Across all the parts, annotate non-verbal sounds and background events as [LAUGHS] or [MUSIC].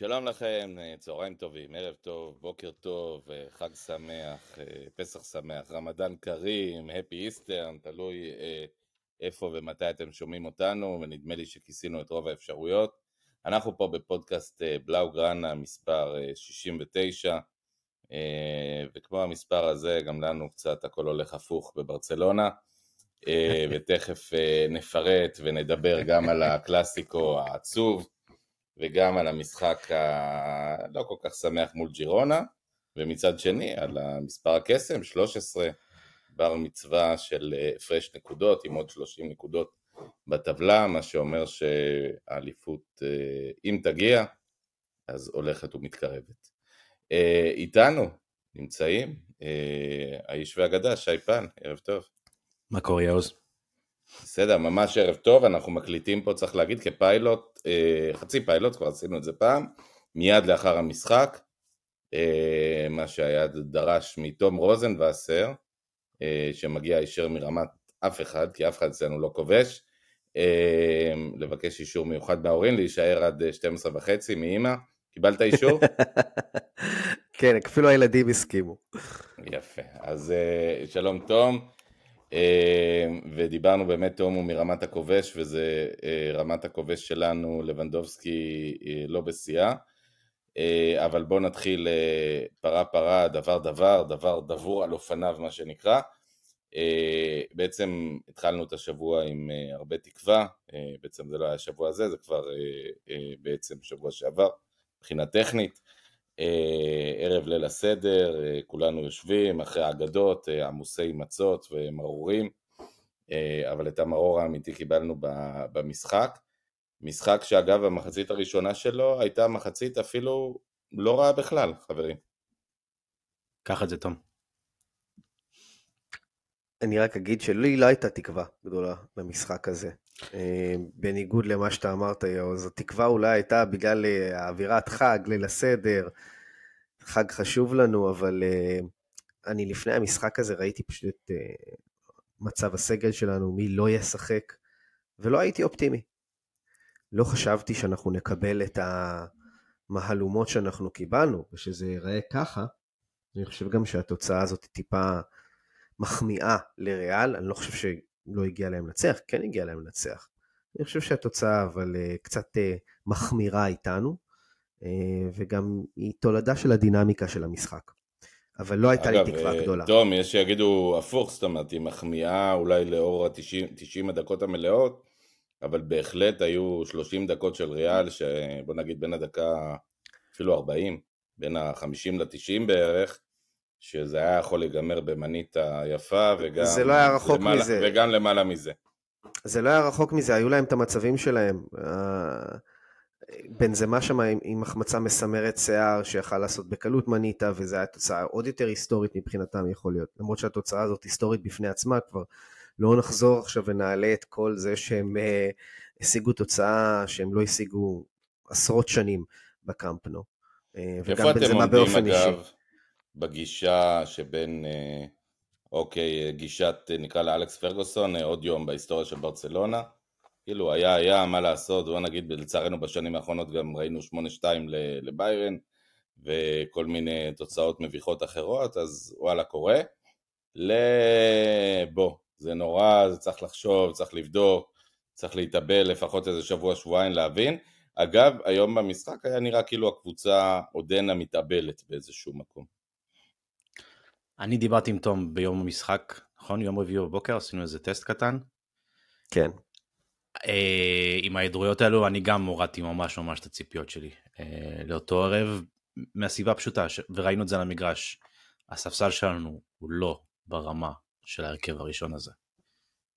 שלום לכם, צהריים טובים, ערב טוב, בוקר טוב, חג שמח, פסח שמח, רמדאן קרים, הפי איסטרן, תלוי איפה ומתי אתם שומעים אותנו, ונדמה לי שכיסינו את רוב האפשרויות. אנחנו פה בפודקאסט בלאו גראנה מספר 69, וכמו המספר הזה, גם לנו קצת הכל הולך הפוך בברצלונה, [LAUGHS] ותכף נפרט ונדבר גם על הקלאסיקו העצוב. וגם על המשחק הלא כל כך שמח מול ג'ירונה, ומצד שני על המספר הקסם, 13, בר מצווה של הפרש נקודות עם עוד 30 נקודות בטבלה, מה שאומר שהאליפות, אם תגיע, אז הולכת ומתקרבת. איתנו נמצאים האיש והאגדה, שי פן, ערב טוב. מה קורה יאוז? בסדר, ממש ערב טוב, אנחנו מקליטים פה, צריך להגיד, כפיילוט, אה, חצי פיילוט, כבר עשינו את זה פעם, מיד לאחר המשחק, אה, מה שהיה דרש מתום רוזנבסר, אה, שמגיע הישר מרמת אף אחד, כי אף אחד אצלנו לא כובש, לבקש אישור מיוחד מההורים, להישאר עד 12 וחצי מאימא, קיבלת אישור? [LAUGHS] כן, אפילו הילדים הסכימו. יפה, אז שלום תום. אמ, ודיברנו באמת תום הוא מרמת הכובש וזה אה, רמת הכובש שלנו לבנדובסקי אה, לא בשיאה. אה, אבל בואו נתחיל פרה פרה דבר דבר דבר דבור על אופניו מה שנקרא. בעצם התחלנו את השבוע עם הרבה תקווה. בעצם זה לא היה השבוע הזה זה כבר בעצם שבוע שעבר מבחינה טכנית ערב ליל הסדר, אה, כולנו יושבים אחרי האגדות, אה, עמוסי מצות ומרורים, אבל את המרור האמיתי קיבלנו במשחק. משחק שאגב המחצית הראשונה שלו הייתה מחצית אפילו לא רעה בכלל, חברים. קח את זה, תום. אני רק אגיד שלי לא הייתה תקווה גדולה במשחק הזה. בניגוד למה שאתה אמרת, יאוז, התקווה אולי הייתה בגלל האווירת חג, ליל הסדר, חג חשוב לנו, אבל uh, אני לפני המשחק הזה ראיתי פשוט את מצב הסגל שלנו, מי לא ישחק, ולא הייתי אופטימי. לא חשבתי שאנחנו נקבל את המהלומות שאנחנו קיבלנו, ושזה ייראה ככה. אני חושב גם שהתוצאה הזאת טיפה מחמיאה לריאל, אני לא חושב שלא הגיע להם לנצח, כן הגיע להם לנצח. אני חושב שהתוצאה אבל uh, קצת uh, מחמירה איתנו. אה, וגם היא תולדה של הדינמיקה של המשחק. אבל לא הייתה אגב, לי תקווה אה, גדולה. תום, יש שיגידו הפוך, זאת אומרת, היא מחמיאה אולי לאור ה-90 הדקות המלאות, אבל בהחלט היו 30 דקות של ריאל, שבוא נגיד בין הדקה אפילו 40, בין ה-50 ל-90 בערך, שזה היה יכול להיגמר במנית היפה, וגם, זה לא היה רחוק למעלה, מזה. וגם למעלה מזה. זה לא היה רחוק מזה, היו להם את המצבים שלהם. אה, בנזמה שם עם, עם החמצה מסמרת שיער שיכל לעשות בקלות מניטה וזו הייתה תוצאה עוד יותר היסטורית מבחינתם יכול להיות למרות שהתוצאה הזאת היסטורית בפני עצמה כבר לא נחזור עכשיו ונעלה את כל זה שהם uh, השיגו תוצאה שהם לא השיגו עשרות שנים בקמפנו uh, וגם בנזמה באופן אישי. אגב בגישה שבין uh, אוקיי גישת נקרא לה אלכס פרגוסון עוד יום בהיסטוריה של ברצלונה כאילו היה היה מה לעשות, בוא נגיד לצערנו בשנים האחרונות גם ראינו 8-2 לביירן וכל מיני תוצאות מביכות אחרות, אז וואלה קורה. לבוא, זה נורא, זה צריך לחשוב, צריך לבדוק, צריך להתאבל לפחות איזה שבוע שבועיים להבין. אגב, היום במשחק היה נראה כאילו הקבוצה עודנה מתאבלת באיזשהו מקום. אני דיברתי עם תום ביום המשחק, נכון? יום רביעי בבוקר עשינו איזה טסט קטן. כן. אה, עם ההיעדרויות האלו אני גם הורדתי ממש ממש את הציפיות שלי אה, לאותו ערב מהסיבה פשוטה וראינו את זה על המגרש הספסל שלנו הוא לא ברמה של ההרכב הראשון הזה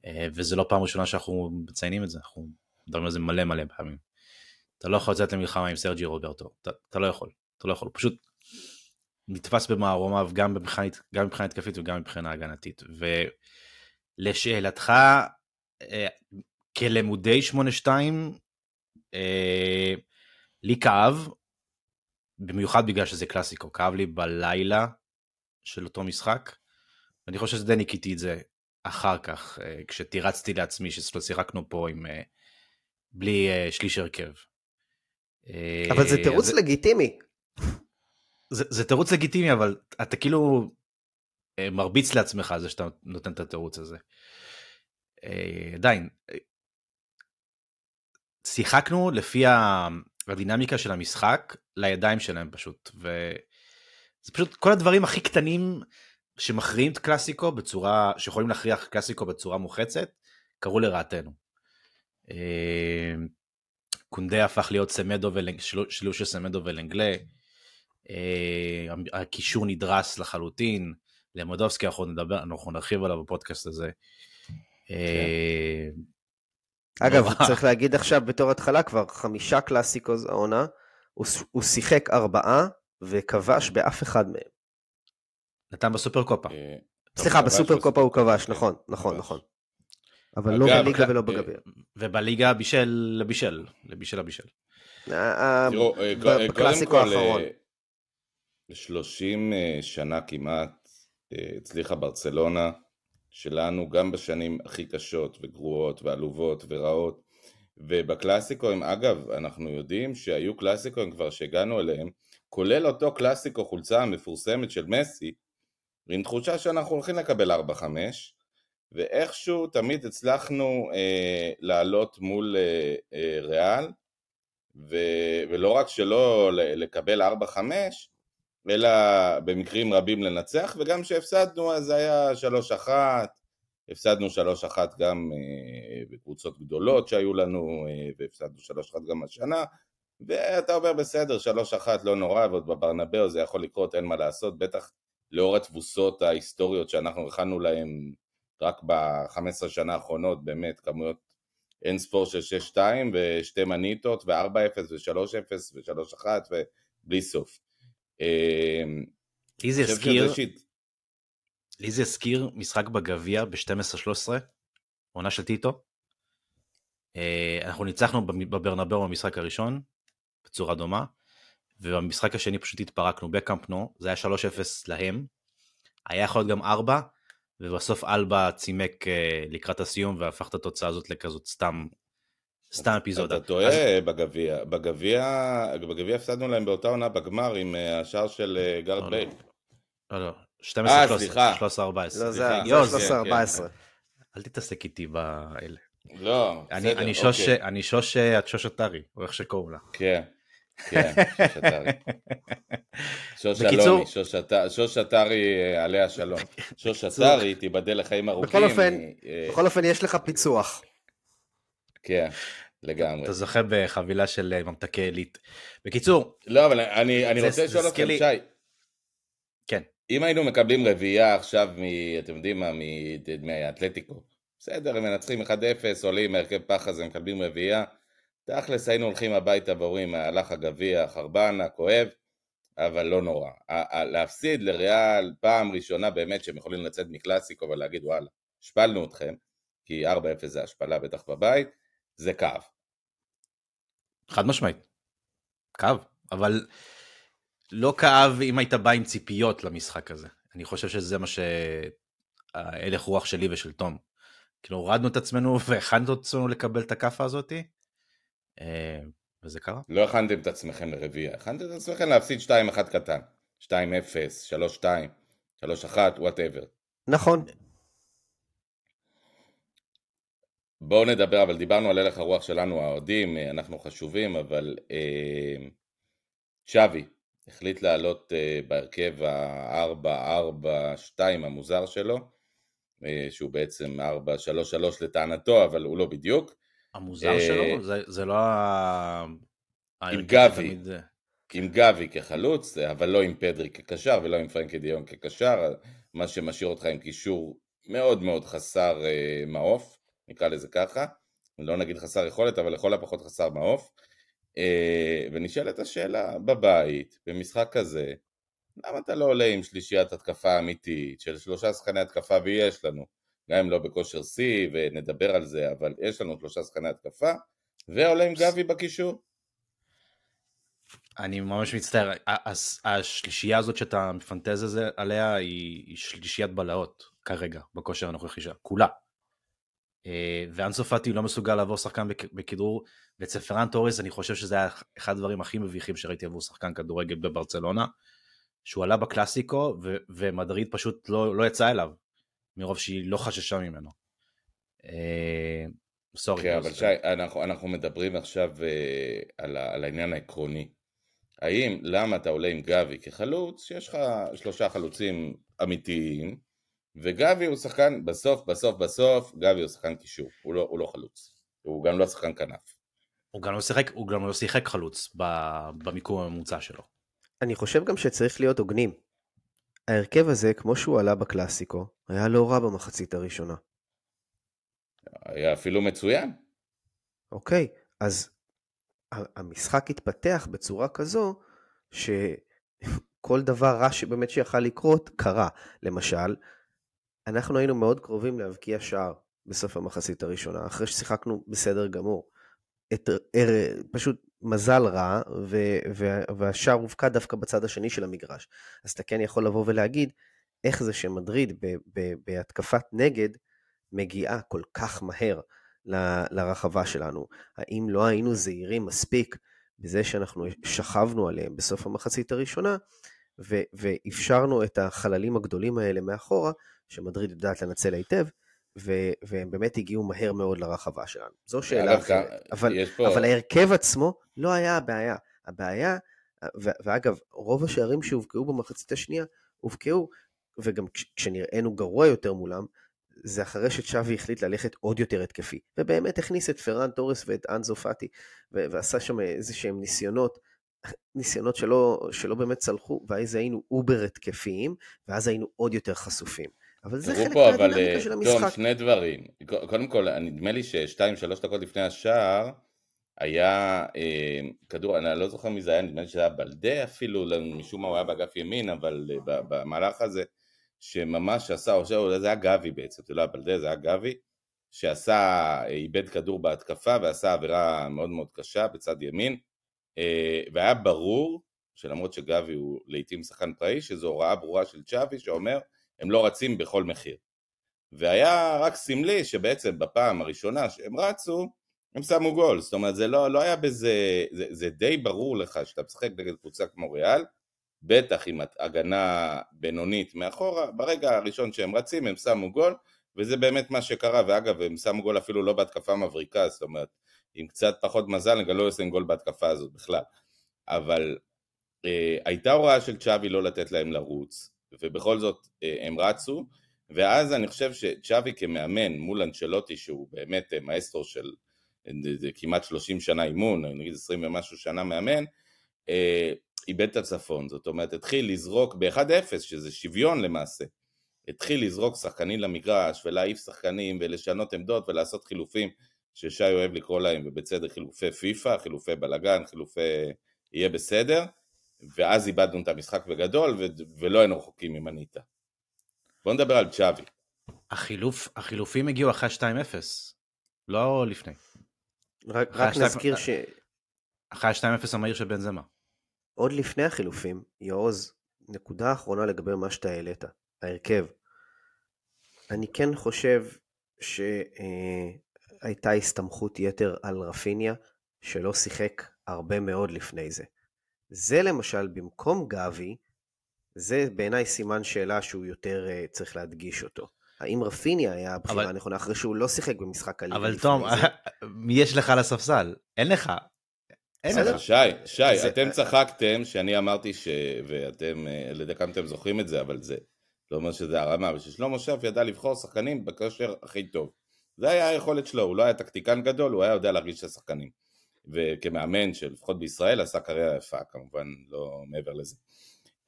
אה, וזה לא פעם ראשונה שאנחנו מציינים את זה אנחנו מדברים על זה מלא מלא פעמים אתה לא יכול לצאת למלחמה עם סרג'י רוברטו אתה, אתה לא יכול אתה לא יכול פשוט נתפס במערומיו גם מבחינה התקפית וגם מבחינה הגנתית ולשאלתך כלימודי 8-2, אה, לי כאב, במיוחד בגלל שזה קלאסיקו, כאב לי בלילה של אותו משחק, ואני חושב שזה די ניקיתי את זה אחר כך, אה, כשתירצתי לעצמי ששיחקנו פה עם, אה, בלי אה, שליש הרכב. אבל זה תירוץ. לגיטימי. זה, זה תירוץ לגיטימי, אבל אתה כאילו מרביץ לעצמך זה שאתה נותן את התירוץ הזה. עדיין, שיחקנו לפי הדינמיקה של המשחק לידיים שלהם פשוט, וזה פשוט כל הדברים הכי קטנים שמכריעים את קלאסיקו בצורה, שיכולים להכריח קלאסיקו בצורה מוחצת, קרו לרעתנו. אה, קונדה הפך להיות סמדו ולנג... שילוש של סמדו ולנגלה, אה, הקישור נדרס לחלוטין, למודובסקי אנחנו נדבר, אנחנו נרחיב עליו בפודקאסט הזה. אה, אגב, צריך להגיד עכשיו בתור התחלה כבר חמישה קלאסיקוז העונה, הוא שיחק ארבעה וכבש באף אחד מהם. נתן בסופר קופה. אה, סליחה, בסופר קופה הוא כבש, נכון, נכון, נכון. אבל לא בליגה ולא בגביע. ובליגה בישל לבישל, לבישל לבישל. אה, אה, בקלאסיקו האחרון. 30 שנה כמעט הצליחה ברצלונה. שלנו גם בשנים הכי קשות וגרועות ועלובות ורעות. ובקלאסיקו, אגב, אנחנו יודעים שהיו קלאסיקוים כבר שהגענו אליהם, כולל אותו קלאסיקו חולצה המפורסמת של מסי, עם תחושה שאנחנו הולכים לקבל 4-5, ואיכשהו תמיד הצלחנו אה, לעלות מול אה, אה, ריאל, ו, ולא רק שלא לקבל 4-5, אלא במקרים רבים לנצח, וגם כשהפסדנו אז היה 3-1, הפסדנו 3-1 גם אה, בקבוצות גדולות שהיו לנו, אה, והפסדנו 3-1 גם השנה, ואתה אומר בסדר, 3-1 לא נורא, ועוד בברנבאו זה יכול לקרות, אין מה לעשות, בטח לאור התבוסות ההיסטוריות שאנחנו הכנו להם רק ב-15 שנה האחרונות, באמת כמויות אין ספור של 6-2 ושתי מניטות ו-4-0 ו-3-0 ו-3-1 ובלי סוף. לי זה הזכיר, לי זה הזכיר משחק בגביע ב-12-13, עונה של טיטו. אה, אנחנו ניצחנו בברנבאו במשחק הראשון, בצורה דומה, ובמשחק השני פשוט התפרקנו בקמפנו, זה היה 3-0 להם, היה יכול להיות גם 4, ובסוף אלבה צימק אה, לקראת הסיום והפך את התוצאה הזאת לכזאת סתם, סתם אפיזודה. אתה טועה אז... בגביע, בגביע, בגביע הפסדנו להם באותה עונה בגמר עם אה, השער של אה, גארד לא, בייל. לא, לא, 12, 13, 14. לא, זה 13, 14. אל תתעסק איתי באלה. לא, בסדר, אני שוש, אוקיי. אני שוש, את שוש אתרי, או איך שקוראים לה. כן. כן, שוש אתרי. [LAUGHS] שוש אלוני, שוש אתרי עליה שלום. [LAUGHS] שוש אתרי, תיבדל לחיים ארוכים. בכל אופן, אה, בכל אופן יש לך פיצוח. כן, לגמרי. אתה זוכה בחבילה של אה, ממתקי עילית. בקיצור. לא, אבל אני רוצה לשאול אתכם, שי. כן. אם היינו מקבלים רביעייה עכשיו, אתם יודעים מה, מהאתלטיקו. בסדר, הם מנצחים 1-0, עולים מהרכב פח הזה, מקבלים רביעייה. תכלס היינו הולכים הביתה ואומרים, הלך הגביע, חרבן, הכואב, אבל לא נורא. להפסיד לריאל פעם ראשונה באמת שהם יכולים לצאת מקלאסיקו ולהגיד וואלה, השפלנו אתכם, כי 4-0 זה השפלה בטח בבית, זה כאב. חד משמעית. כאב, אבל לא כאב אם היית בא עם ציפיות למשחק הזה. אני חושב שזה מה שההלך רוח שלי ושל תום. כאילו הורדנו את עצמנו [LAUGHS] והכנו את עצמנו לקבל את הכאפה הזאתי, אה, וזה קרה. לא הכנתם את עצמכם לרביעייה, הכנתם את עצמכם להפסיד 2-1 קטן, 2-0, 3-2, 3-1, וואטאבר. נכון. בואו נדבר, אבל דיברנו על הלך הרוח שלנו, האוהדים, אה, אנחנו חשובים, אבל אה, שווי החליט לעלות אה, בהרכב ה-4-4-2 המוזר שלו, אה, שהוא בעצם 4-3-3 לטענתו, אבל הוא לא בדיוק. המוזר אה, שלו? זה, זה לא ה... עם גבי, עם גבי כחלוץ, אבל לא עם פדרי כקשר ולא עם פרנקי דיון כקשר, מה שמשאיר אותך עם קישור מאוד מאוד חסר אה, מעוף, נקרא לזה ככה, לא נגיד חסר יכולת, אבל לכל הפחות חסר מעוף. אה, ונשאלת השאלה, בבית, במשחק כזה, למה אתה לא עולה עם שלישיית התקפה אמיתית של שלושה שחקני התקפה ויש לנו, גם אם לא בכושר שיא ונדבר על זה, אבל יש לנו שלושה שחקני התקפה, ועולה עם גבי בקישור. אני ממש מצטער, השלישייה הזאת שאתה מפנטז עליה היא שלישיית בלהות כרגע בכושר הנוכחי שלה, כולה. אה, ואנסו פאטי לא מסוגל לעבור שחקן בכדרור, ואצל פרן טורס אני חושב שזה היה אחד הדברים הכי מביכים שראיתי עבור שחקן כדורגל בברצלונה, שהוא עלה בקלאסיקו ו- ומדריד פשוט לא, לא יצא אליו, מרוב שהיא לא חששה ממנו. אה, סורי. כן, אבל שי, אנחנו, אנחנו מדברים עכשיו uh, על, על העניין העקרוני. האם, למה אתה עולה עם גבי כחלוץ, שיש לך שלושה חלוצים אמיתיים, וגבי הוא שחקן, בסוף, בסוף, בסוף, גבי הוא שחקן קישור, הוא לא, הוא לא חלוץ, הוא גם לא שחקן כנף. הוא גם לא שיחק, הוא גם לא שיחק חלוץ במיקום הממוצע שלו. אני חושב גם שצריך להיות הוגנים. ההרכב הזה, כמו שהוא עלה בקלאסיקו, היה לא רע במחצית הראשונה. היה אפילו מצוין. אוקיי, אז המשחק התפתח בצורה כזו שכל [LAUGHS] דבר רע שבאמת שיכל לקרות, קרה. למשל, אנחנו היינו מאוד קרובים להבקיע שער בסוף המחצית הראשונה, אחרי ששיחקנו בסדר גמור. את, er, פשוט מזל רע, ו, ו, והשער הובקע דווקא בצד השני של המגרש. אז אתה כן יכול לבוא ולהגיד, איך זה שמדריד ב, ב, בהתקפת נגד מגיעה כל כך מהר ל, לרחבה שלנו? האם לא היינו זהירים מספיק בזה שאנחנו שכבנו עליהם בסוף המחצית הראשונה, ו, ואפשרנו את החללים הגדולים האלה מאחורה, שמדריד יודעת לנצל היטב, ו- והם באמת הגיעו מהר מאוד לרחבה שלנו. זו שאלה אחרת. אבל, פה... אבל ההרכב עצמו לא היה הבעיה. הבעיה, ו- ואגב, רוב השערים שהובקעו במחצית השנייה, הובקעו, וגם כשנראינו גרוע יותר מולם, זה אחרי שצ'אבי החליט ללכת עוד יותר התקפי. ובאמת הכניס את פרן תורס ואת אנסו פאטי, ועשה שם איזה שהם ניסיונות. ניסיונות שלא, שלא באמת צלחו, ואז היינו over התקפיים, ואז היינו עוד יותר חשופים. אבל זה חלק מהדינמיקה של המשחק. תום, שני דברים. קודם כל, נדמה לי ששתיים, שלוש דקות לפני השער, היה אה, כדור, אני לא זוכר מי זה היה, נדמה לי שזה היה בלדה אפילו, לא, משום מה הוא היה באגף ימין, אבל אה, במהלך הזה, שממש עשה, או שזה היה גבי בעצם, זה לא היה בלדה, זה היה גבי, שעשה, אה, איבד כדור בהתקפה ועשה עבירה מאוד מאוד קשה בצד ימין, אה, והיה ברור, שלמרות שגבי הוא לעיתים שחקן פראי, שזו הוראה ברורה של צ'אבי שאומר, הם לא רצים בכל מחיר. והיה רק סמלי שבעצם בפעם הראשונה שהם רצו, הם שמו גול, זאת אומרת זה לא, לא היה בזה, זה, זה די ברור לך שאתה משחק נגד קבוצה כמו ריאל, בטח עם הגנה בינונית מאחורה, ברגע הראשון שהם רצים הם שמו גול, וזה באמת מה שקרה, ואגב הם שמו גול אפילו לא בהתקפה מבריקה, זאת אומרת עם קצת פחות מזל הם גם לא עושים גול בהתקפה הזאת בכלל, אבל אה, הייתה הוראה של צ'אבי לא לתת להם לרוץ, ובכל זאת אה, הם רצו, ואז אני חושב שצ'אבי כמאמן מול אנשלוטי שהוא באמת אה, מאסטרו של זה כמעט 30 שנה אימון, נגיד 20 ומשהו שנה מאמן, איבד את הצפון, זאת אומרת התחיל לזרוק ב-1-0 שזה שוויון למעשה, התחיל לזרוק שחקנים למגרש ולהעיף שחקנים ולשנות עמדות ולעשות חילופים ששי אוהב לקרוא להם ובצדק חילופי פיפא, חילופי בלאגן, חילופי יהיה בסדר ואז איבדנו את המשחק בגדול ו- ולא היינו רחוקים ממניטה. בוא נדבר על צ'אבי. החילוף, החילופים הגיעו אחרי 2-0, לא לפני. רק, רק נזכיר ש... אחרי ה-2-0 המהיר של בן זמה. עוד לפני החילופים, יעוז, נקודה אחרונה לגבי מה שאתה העלית, ההרכב. אני כן חושב שהייתה הסתמכות יתר על רפיניה, שלא שיחק הרבה מאוד לפני זה. זה למשל, במקום גבי, זה בעיניי סימן שאלה שהוא יותר uh, צריך להדגיש אותו. האם רפיניה היה הבחירה הנכונה אחרי שהוא לא שיחק במשחק הליגה אבל תום, מי [LAUGHS] יש לך על הספסל? אין לך. אין לך. שי, שי, זה... אתם צחקתם שאני אמרתי ש... ואתם, אה, על ידי כמה אתם זוכרים את זה, אבל זה לא אומר שזה הרמה, וששלמה שף ידע לבחור שחקנים בכושר הכי טוב. זה היה היכולת שלו, הוא לא היה טקטיקן גדול, הוא היה יודע להרגיש את השחקנים. וכמאמן שלפחות בישראל עשה קריירה יפה, כמובן לא מעבר לזה.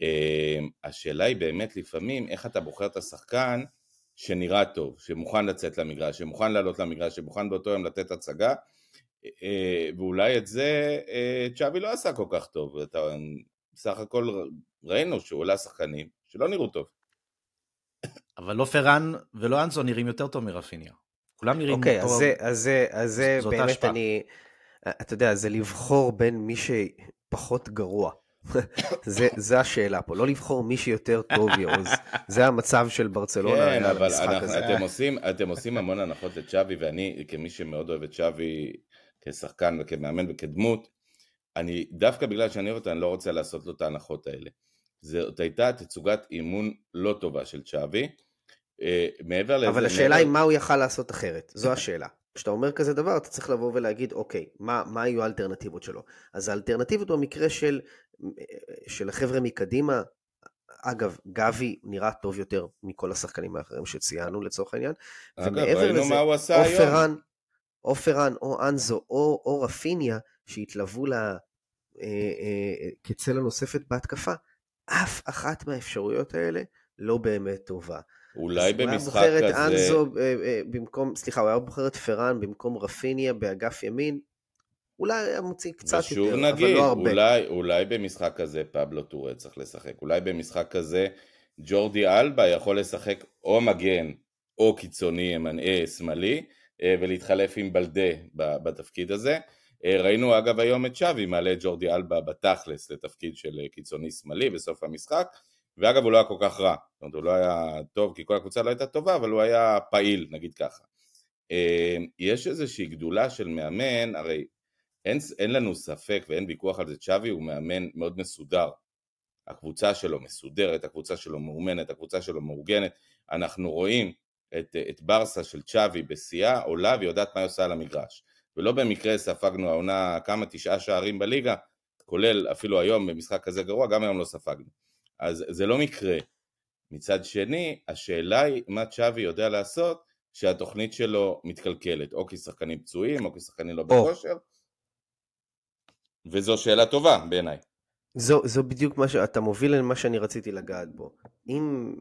אמ, השאלה היא באמת לפעמים איך אתה בוחר את השחקן שנראה טוב, שמוכן לצאת למגרש, שמוכן לעלות למגרש, שמוכן באותו יום לתת הצגה, אה, ואולי את זה אה, צ'אבי לא עשה כל כך טוב, אתה, בסך הכל ראינו שהוא עולה שחקנים שלא נראו טוב. אבל לא פרן ולא אנסו נראים יותר טוב מרפיניה. כולם נראים אוקיי, טוב. אוקיי, אז זה, אז זה באמת השפעה. אני... אתה יודע, זה לבחור בין מי שפחות גרוע. [COUGHS] זה, זה השאלה פה, לא לבחור מי שיותר טוב יעוז. זה המצב של ברצלונה כן, אבל אנחנו, הזה. אתם, עושים, אתם עושים המון הנחות לצ'אבי, ואני, כמי שמאוד אוהב את צ'אבי כשחקן וכמאמן וכדמות, אני, דווקא בגלל שאני אוהב אותו, אני לא רוצה לעשות לו את ההנחות האלה. זאת הייתה תצוגת אימון לא טובה של צ'אבי. אה, מעבר לזה... אבל השאלה היא מה הוא יכל לעשות אחרת, זו השאלה. כשאתה אומר כזה דבר, אתה צריך לבוא ולהגיד, אוקיי, מה, מה היו האלטרנטיבות שלו? אז האלטרנטיבות במקרה של, של החבר'ה מקדימה, אגב, גבי נראה טוב יותר מכל השחקנים האחרים שציינו לצורך העניין. אגב, ראינו מה הוא עשה היום. עופרן, עופרן או אנזו או, או רפיניה, שהתלוו לה אה, אה, כצלע נוספת בהתקפה, אף אחת מהאפשרויות האלה לא באמת טובה. אולי במשחק הוא היה בוחר את כזה... אנזו אה, אה, במקום, סליחה, הוא היה בוחר את פראן במקום רפיניה באגף ימין. אולי היה מוציא קצת יותר, נגיד, אבל לא הרבה. אולי, אולי במשחק כזה פבלו טורה צריך לשחק, אולי במשחק כזה ג'ורדי אלבה יכול לשחק או מגן או קיצוני ימני, אה, שמאלי אה, ולהתחלף עם בלדה בתפקיד הזה. ראינו אגב היום את שווי מעלה את ג'ורדי אלבה בתכלס לתפקיד של קיצוני שמאלי בסוף המשחק ואגב הוא לא היה כל כך רע, זאת אומרת הוא לא היה טוב כי כל הקבוצה לא הייתה טובה אבל הוא היה פעיל נגיד ככה. אה, יש איזושהי גדולה של מאמן, הרי אין, אין לנו ספק ואין ויכוח על זה, צ'אבי הוא מאמן מאוד מסודר. הקבוצה שלו מסודרת, הקבוצה שלו מאומנת, הקבוצה שלו מאורגנת. אנחנו רואים את, את ברסה של צ'אבי בשיאה עולה והיא יודעת מה היא עושה על המגרש. ולא במקרה ספגנו העונה כמה תשעה שערים בליגה, כולל אפילו היום במשחק כזה גרוע, גם היום לא ספגנו. אז זה לא מקרה. מצד שני, השאלה היא מה צ'אבי יודע לעשות שהתוכנית שלו מתקלקלת, או כי שחקנים פצועים, או כי שחקנים לא. בכושר, וזו שאלה טובה בעיניי. זו, זו בדיוק מה שאתה מוביל למה שאני רציתי לגעת בו. אם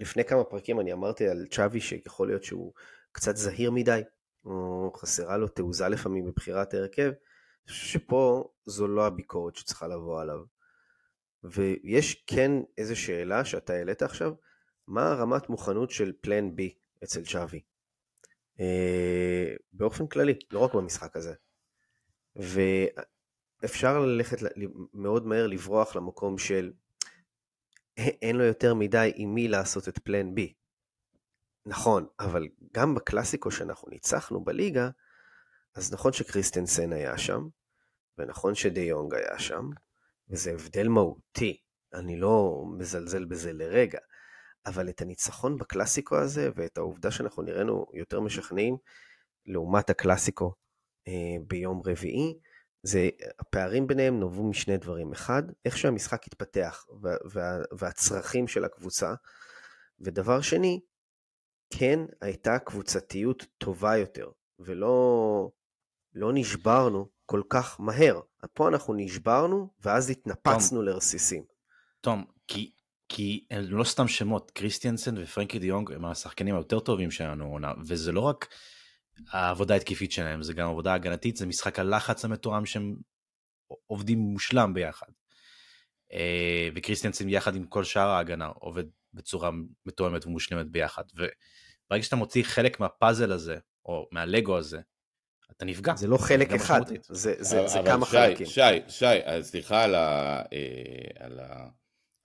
לפני כמה פרקים אני אמרתי על צ'אבי שיכול להיות שהוא קצת זהיר מדי, או חסרה לו תעוזה לפעמים בבחירת ההרכב, אני חושב שפה זו לא הביקורת שצריכה לבוא עליו. ויש כן איזו שאלה שאתה העלית עכשיו, מה רמת מוכנות של פלן בי אצל צ'אבי? אה, באופן כללי, לא רק במשחק הזה. ואפשר ללכת מאוד מהר לברוח למקום של אין לו יותר מדי עם מי לעשות את פלן בי. נכון, אבל גם בקלאסיקו שאנחנו ניצחנו בליגה, אז נכון שקריסטנסן היה שם, ונכון שדי יונג היה שם, וזה הבדל מהותי, אני לא מזלזל בזה לרגע, אבל את הניצחון בקלאסיקו הזה, ואת העובדה שאנחנו נראינו יותר משכנעים, לעומת הקלאסיקו אה, ביום רביעי, זה, הפערים ביניהם נובעו משני דברים. אחד, איך שהמשחק התפתח וה, וה, והצרכים של הקבוצה, ודבר שני, כן הייתה קבוצתיות טובה יותר, ולא לא נשברנו כל כך מהר. פה אנחנו נשברנו, ואז התנפצנו לרסיסים. תום, כי, כי הם לא סתם שמות, קריסטיאנסן ופרנקי דיונג הם השחקנים היותר טובים שלנו עונה, וזה לא רק העבודה ההתקפית שלהם, זה גם עבודה הגנתית, זה משחק הלחץ המתואם שהם עובדים מושלם ביחד. אה, וקריסטיאנסן יחד עם כל שאר ההגנה עובד בצורה מתואמת ומושלמת ביחד. וברגע שאתה מוציא חלק מהפאזל הזה, או מהלגו הזה, אתה נפגע. זה לא חלק נפגע אחד, משמעותית. זה, זה, זה אבל כמה שי, חלקים. שי, שי, סליחה על, ה, אה, על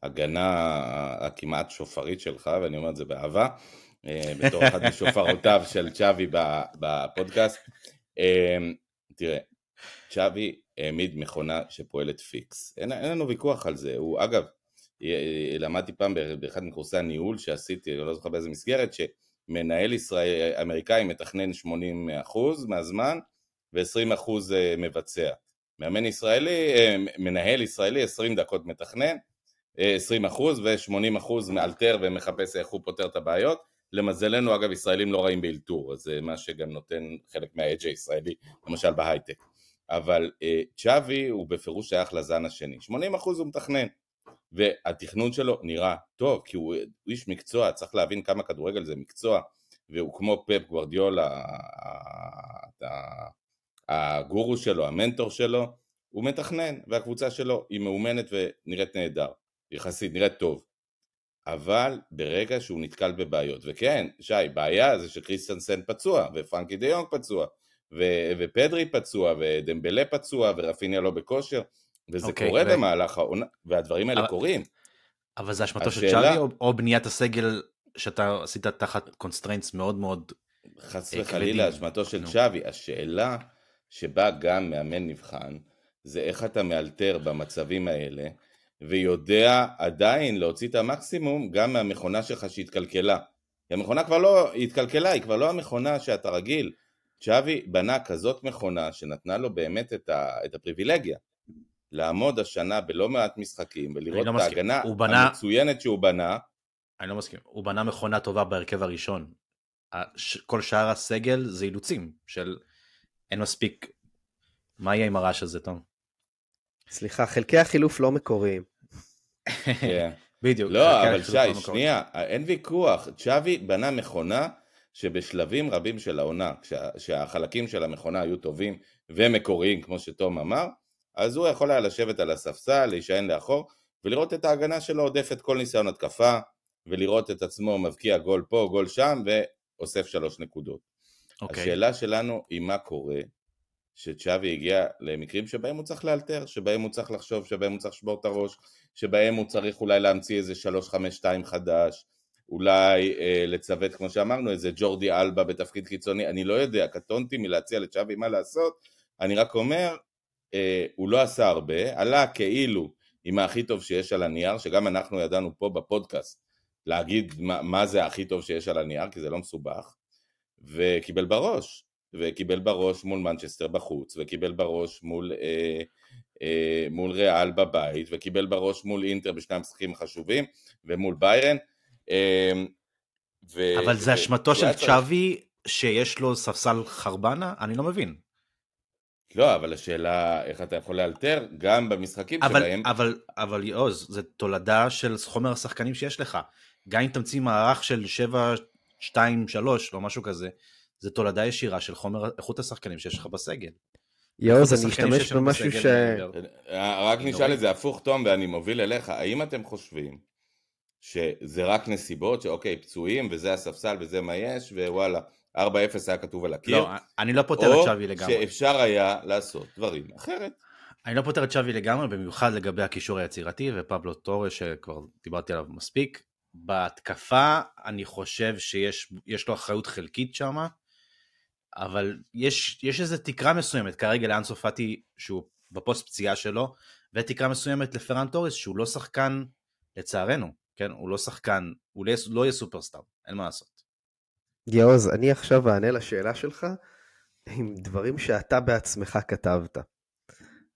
ההגנה הכמעט שופרית שלך, ואני אומר את זה באהבה, אה, בתור אחד משופרותיו [LAUGHS] של צ'אבי ב- בפודקאסט. אה, תראה, צ'אבי העמיד מכונה שפועלת פיקס. אין, אין לנו ויכוח על זה. הוא, אגב, אה, למדתי פעם באחד מקורסי הניהול שעשיתי, אני לא זוכר באיזה מסגרת, שמנהל ישראל, אמריקאי מתכנן 80% מהזמן, ו-20% מבצע. מאמן ישראלי, אה, מנהל ישראלי 20 דקות מתכנן, אה, 20% ו-80% מאלתר ומחפש איך הוא פותר את הבעיות. למזלנו אגב ישראלים לא רעים באלתור, אז זה מה שגם נותן חלק מהאדג' הישראלי, למשל בהייטק. אבל אה, צ'אבי הוא בפירוש שייך לזן השני, 80% הוא מתכנן, והתכנון שלו נראה טוב, כי הוא איש מקצוע, צריך להבין כמה כדורגל זה מקצוע, והוא כמו פפ גוורדיולה, הגורו שלו, המנטור שלו, הוא מתכנן, והקבוצה שלו היא מאומנת ונראית נהדר, יחסית, נראית טוב. אבל ברגע שהוא נתקל בבעיות, וכן, שי, בעיה זה שקריסטנסן פצוע, ופרנקי דה יונג פצוע, ו- ופדרי פצוע, ודמבלה פצוע, ורפיניה לא בכושר, וזה אוקיי, קורה ו- במהלך העונה, והדברים האלה אבל- קורים. אבל זה אשמתו של השאלה- צ'אבי או, או בניית הסגל שאתה עשית תחת constraints מאוד מאוד חס אה, וחלילה. אשמתו של. צ'אבי. השאלה שבה גם מאמן נבחן, זה איך אתה מאלתר במצבים האלה, ויודע עדיין להוציא את המקסימום גם מהמכונה שלך שהתקלקלה. כי המכונה כבר לא, היא התקלקלה, היא כבר לא המכונה שאתה רגיל. צ'אבי בנה כזאת מכונה שנתנה לו באמת את, ה, את הפריבילגיה. לעמוד השנה בלא מעט משחקים ולראות לא את מסכים. ההגנה בנה- המצוינת שהוא בנה, אני לא מסכים הוא בנה מכונה טובה בהרכב הראשון. כל שאר הסגל זה אילוצים של אין מספיק מה יהיה עם הרעש הזה תום. סליחה, חלקי החילוף לא מקוריים. [LAUGHS] כן. בדיוק. לא, אבל לא שי, מקורי. שנייה, אין ויכוח. צ'אבי בנה מכונה שבשלבים רבים של העונה, כשה, שהחלקים של המכונה היו טובים ומקוריים, כמו שתום אמר, אז הוא יכול היה לשבת על הספסל, להישען לאחור, ולראות את ההגנה שלו עודפת כל ניסיון התקפה, ולראות את עצמו מבקיע גול פה, גול שם, ואוסף שלוש נקודות. אוקיי. השאלה שלנו היא מה קורה שצ'אבי הגיע למקרים שבהם הוא צריך לאלתר, שבהם הוא צריך לחשוב, שבהם הוא צריך לשבור את הראש, שבהם הוא צריך אולי להמציא איזה 352 חדש, אולי אה, לצוות, כמו שאמרנו, איזה ג'ורדי אלבה בתפקיד קיצוני, אני לא יודע, קטונתי מלהציע לצ'אבי מה לעשות, אני רק אומר, אה, הוא לא עשה הרבה, עלה כאילו עם הכי טוב שיש על הנייר, שגם אנחנו ידענו פה בפודקאסט להגיד מה, מה זה הכי טוב שיש על הנייר, כי זה לא מסובך, וקיבל בראש, וקיבל בראש מול מנצ'סטר בחוץ, וקיבל בראש מול, אה, אה, מול ריאל בבית, וקיבל בראש מול אינטר בשני המשחקים החשובים, ומול ביירן. אה, ו- אבל זה אשמתו של צ'אבי שיש לו ספסל חרבנה? אני לא מבין. לא, אבל השאלה איך אתה יכול לאלתר גם במשחקים אבל, שבהם... אבל, אבל יעוז, זה תולדה של חומר השחקנים שיש לך. גם אם תמציא מערך של 7, 2, 3 או משהו כזה, זה תולדה ישירה של חומר איכות השחקנים שיש לך בסגל. יעוז, אני אשתמש במשהו ש... אה, רק נשאל לא את זה הפוך, תום, ואני מוביל אליך. האם אתם חושבים שזה רק נסיבות, שאוקיי, פצועים, וזה הספסל, וזה מה יש, ווואלה, 4-0 היה כתוב על הקיר, לא, אני לא פותר את או שווי לגמרי. שאפשר היה לעשות דברים אחרת. אני לא פותר את שווי לגמרי, במיוחד לגבי הקישור היצירתי ופבלו טורה שכבר דיברתי עליו מספיק. בהתקפה אני חושב שיש יש לו אחריות חלקית שם, אבל יש, יש איזו תקרה מסוימת כרגע לאנסו פאטי שהוא בפוסט פציעה שלו, ותקרה מסוימת לפרן טורס שהוא לא שחקן, לצערנו, כן? הוא לא שחקן, הוא לא, יהיה- לא יהיה סופרסטאר, אין מה לעשות. יעוז, אני עכשיו אענה לשאלה שלך עם דברים שאתה בעצמך כתבת.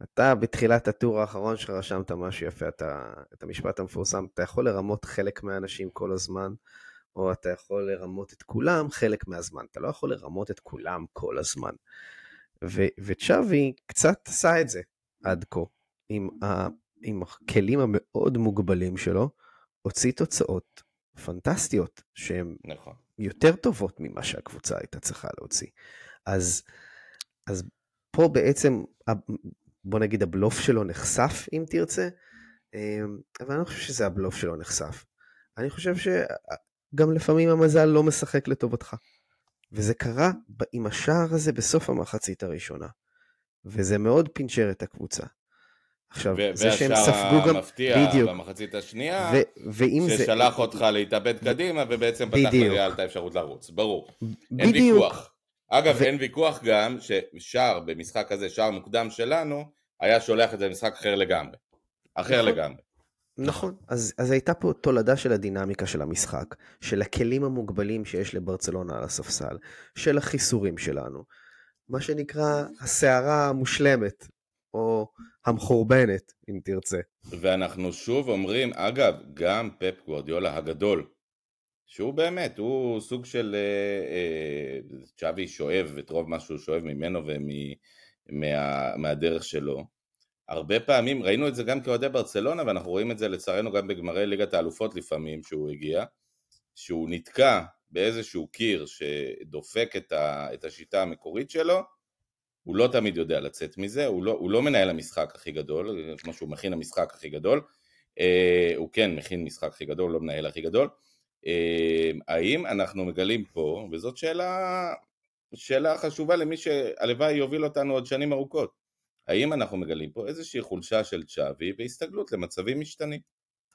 אתה בתחילת הטור האחרון שלך רשמת משהו יפה, אתה, את המשפט המפורסם, אתה יכול לרמות חלק מהאנשים כל הזמן, או אתה יכול לרמות את כולם חלק מהזמן, אתה לא יכול לרמות את כולם כל הזמן. ו, וצ'אבי קצת עשה את זה עד כה, עם, ה, עם הכלים המאוד מוגבלים שלו, הוציא תוצאות פנטסטיות, שהן נכון. יותר טובות ממה שהקבוצה הייתה צריכה להוציא. אז, אז פה בעצם, בוא נגיד הבלוף שלו נחשף, אם תרצה, אמ, אבל אני לא חושב שזה הבלוף שלו נחשף. אני חושב שגם לפעמים המזל לא משחק לטובתך. וזה קרה עם השער הזה בסוף המחצית הראשונה. וזה מאוד פינצ'ר את הקבוצה. עכשיו, זה שהם ספגו גם... המפתיע בדיוק. במחצית השנייה, ואם זה... ששלח אותך להתאבד קדימה, ובעצם פתח. לריאל את האפשרות לרוץ, ברור. אין בדיוק. ויכוח. אגב, ו- אין ויכוח גם ששער במשחק הזה, שער מוקדם שלנו, היה שולח את זה למשחק אחר לגמרי. אחר נכון. לגמרי. נכון, אז, אז הייתה פה תולדה של הדינמיקה של המשחק, של הכלים המוגבלים שיש לברצלונה על הספסל, של החיסורים שלנו, מה שנקרא הסערה המושלמת, או המחורבנת, אם תרצה. ואנחנו שוב אומרים, אגב, גם פפ גוורדיולה הגדול, שהוא באמת, הוא סוג של אה, אה, צ'אבי שואב את רוב מה שהוא שואב ממנו ומהדרך שלו. הרבה פעמים, ראינו את זה גם כאוהדי ברצלונה, ואנחנו רואים את זה לצערנו גם בגמרי ליגת האלופות לפעמים, שהוא הגיע, שהוא נתקע באיזשהו קיר שדופק את, ה, את השיטה המקורית שלו, הוא לא תמיד יודע לצאת מזה, הוא לא, הוא לא מנהל המשחק הכי גדול, כמו שהוא מכין המשחק הכי גדול, אה, הוא כן מכין משחק הכי גדול, לא מנהל הכי גדול. אה, האם אנחנו מגלים פה, וזאת שאלה, שאלה חשובה למי שהלוואי יוביל אותנו עוד שנים ארוכות, האם אנחנו מגלים פה איזושהי חולשה של צ'אבי והסתגלות למצבים משתנים?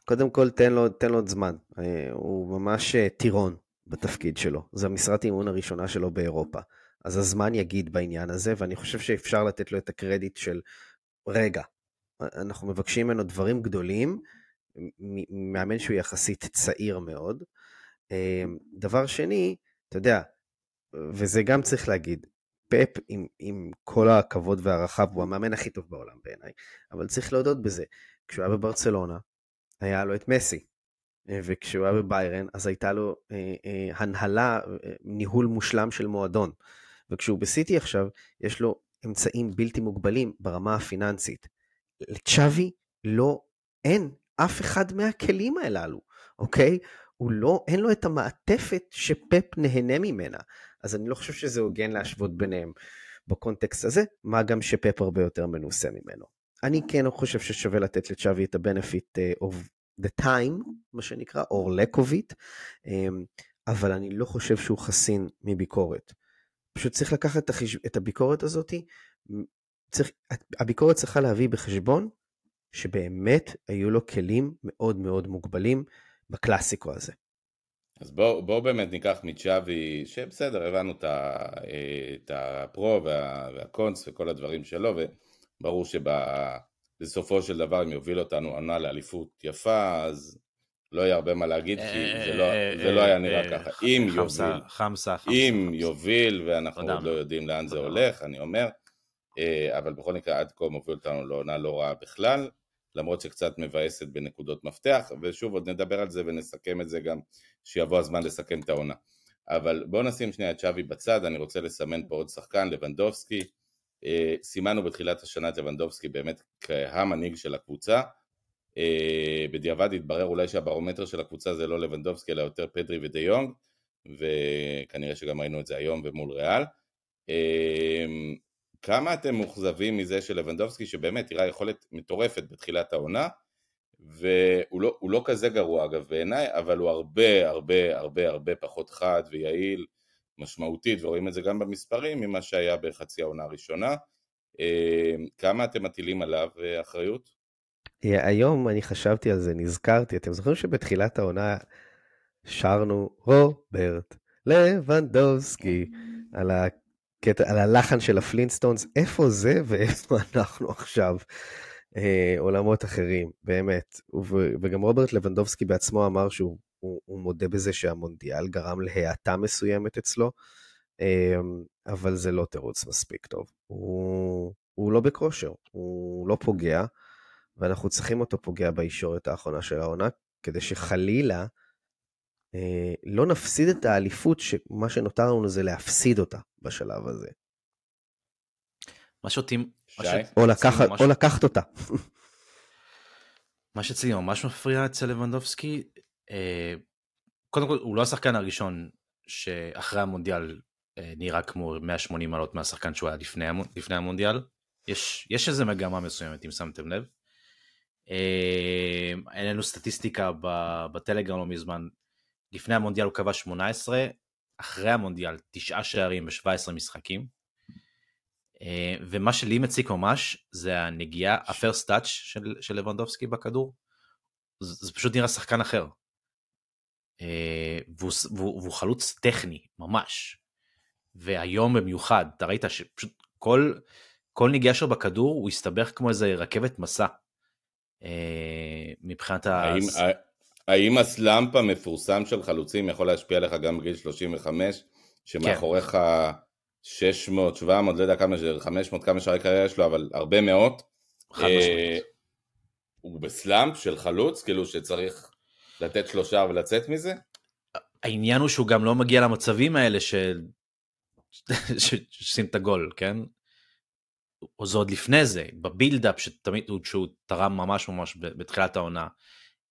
קודם כל, תן לו, תן לו עוד זמן. אה, הוא ממש אה, טירון בתפקיד שלו. זו המשרת אימון הראשונה שלו באירופה. אז הזמן יגיד בעניין הזה, ואני חושב שאפשר לתת לו את הקרדיט של, רגע, אנחנו מבקשים ממנו דברים גדולים, מאמן שהוא יחסית צעיר מאוד. אה, דבר שני, אתה יודע, וזה גם צריך להגיד, פפ, עם, עם כל הכבוד והערכה, הוא המאמן הכי טוב בעולם בעיניי, אבל צריך להודות בזה. כשהוא היה בברצלונה, היה לו את מסי, וכשהוא היה בביירן, אז הייתה לו אה, אה, הנהלה, אה, ניהול מושלם של מועדון. וכשהוא בסיטי עכשיו, יש לו אמצעים בלתי מוגבלים ברמה הפיננסית. לצ'אבי לא, אין אף אחד מהכלים הללו, אוקיי? הוא לא, אין לו את המעטפת שפפ נהנה ממנה. אז אני לא חושב שזה הוגן להשוות ביניהם בקונטקסט הזה, מה גם שפפ הרבה יותר מנוסה ממנו. אני כן חושב ששווה לתת לצ'אבי את ה-benefit אה, of the time, מה שנקרא, או lack of it, אמ, אבל אני לא חושב שהוא חסין מביקורת. פשוט צריך לקחת את, הביקורת הזאת, צריך... הביקורת צריכה להביא בחשבון שבאמת היו לו כלים מאוד מאוד מוגבלים בקלאסיקו הזה. אז בואו בוא באמת ניקח מצ'אבי, שבסדר, הבנו את, את הפרו וה, והקונס וכל הדברים שלו, וברור שבסופו של דבר אם יוביל אותנו עונה לאליפות יפה, אז לא יהיה הרבה מה להגיד, כי זה לא, זה לא היה נראה ככה. אם יוביל, חמסה, אם יוביל, ואנחנו עוד לא יודעים לאן זה הולך, אני אומר, אה, אבל בכל מקרה עד כה מוביל אותנו לעונה לא רעה בכלל. למרות שקצת מבאסת בנקודות מפתח, ושוב עוד נדבר על זה ונסכם את זה גם שיבוא הזמן לסכם את העונה. אבל בואו נשים שנייה את שווי בצד, אני רוצה לסמן פה עוד שחקן, לבנדובסקי. אה, סימנו בתחילת השנה את לבנדובסקי באמת כהמנהיג של הקבוצה. אה, בדיעבד התברר אולי שהברומטר של הקבוצה זה לא לבנדובסקי אלא יותר פדרי ודי יונג, וכנראה שגם ראינו את זה היום ומול ריאל. אה, כמה אתם מאוכזבים מזה של לבנדובסקי שבאמת הראה יכולת מטורפת בתחילת העונה והוא לא, לא כזה גרוע אגב בעיניי אבל הוא הרבה הרבה הרבה הרבה פחות חד ויעיל משמעותית ורואים את זה גם במספרים ממה שהיה בחצי העונה הראשונה אה, כמה אתם מטילים עליו אה, אחריות? היום אני חשבתי על זה, נזכרתי, אתם זוכרים שבתחילת העונה שרנו רוברט לבנדובסקי על ה... קטע על הלחן של הפלינסטונס, איפה זה ואיפה [LAUGHS] אנחנו עכשיו? אה, עולמות אחרים, באמת. ו- וגם רוברט לבנדובסקי בעצמו אמר שהוא הוא, הוא מודה בזה שהמונדיאל גרם להאטה מסוימת אצלו, אה, אבל זה לא תירוץ מספיק טוב. הוא, הוא לא בכושר, הוא לא פוגע, ואנחנו צריכים אותו פוגע בישורת האחרונה של העונה, כדי שחלילה אה, לא נפסיד את האליפות, שמה שנותר לנו זה להפסיד אותה בשלב הזה. מה שאותי... או, לקחת, ממש... או לקחת אותה. מה שאצלי ממש מפריע אצל לבנדובסקי, אה, קודם כל הוא לא השחקן הראשון שאחרי המונדיאל אה, נראה כמו 180 מעלות מהשחקן שהוא היה לפני, לפני המונדיאל. יש, יש איזה מגמה מסוימת אם שמתם לב. אין לנו סטטיסטיקה בטלגרם לא מזמן לפני המונדיאל הוא קבע 18, אחרי המונדיאל תשעה שערים ב-17 משחקים. אה, ומה שלי מציק ממש זה הנגיעה, הפרסט טאץ' של, של לבנדובסקי בכדור. זה, זה פשוט נראה שחקן אחר. אה, והוא, והוא, והוא חלוץ טכני, ממש. והיום במיוחד, אתה ראית שפשוט כל, כל נגיעה שלו בכדור הוא הסתבך כמו איזה רכבת מסע. אה, מבחינת האם, ה... האם הסלאמפ המפורסם של חלוצים יכול להשפיע עליך גם בגיל 35, שמאחוריך כן. 600, 700, לא יודע כמה, 500, כמה שערי קריירה יש לו, אבל הרבה מאות. אה, הוא בסלאמפ של חלוץ, כאילו שצריך לתת שלושה ולצאת מזה? העניין הוא שהוא גם לא מגיע למצבים האלה של... [LAUGHS] שעושים את הגול, כן? או זה עוד לפני זה, בבילדאפ שתמיד שהוא תרם ממש ממש בתחילת העונה.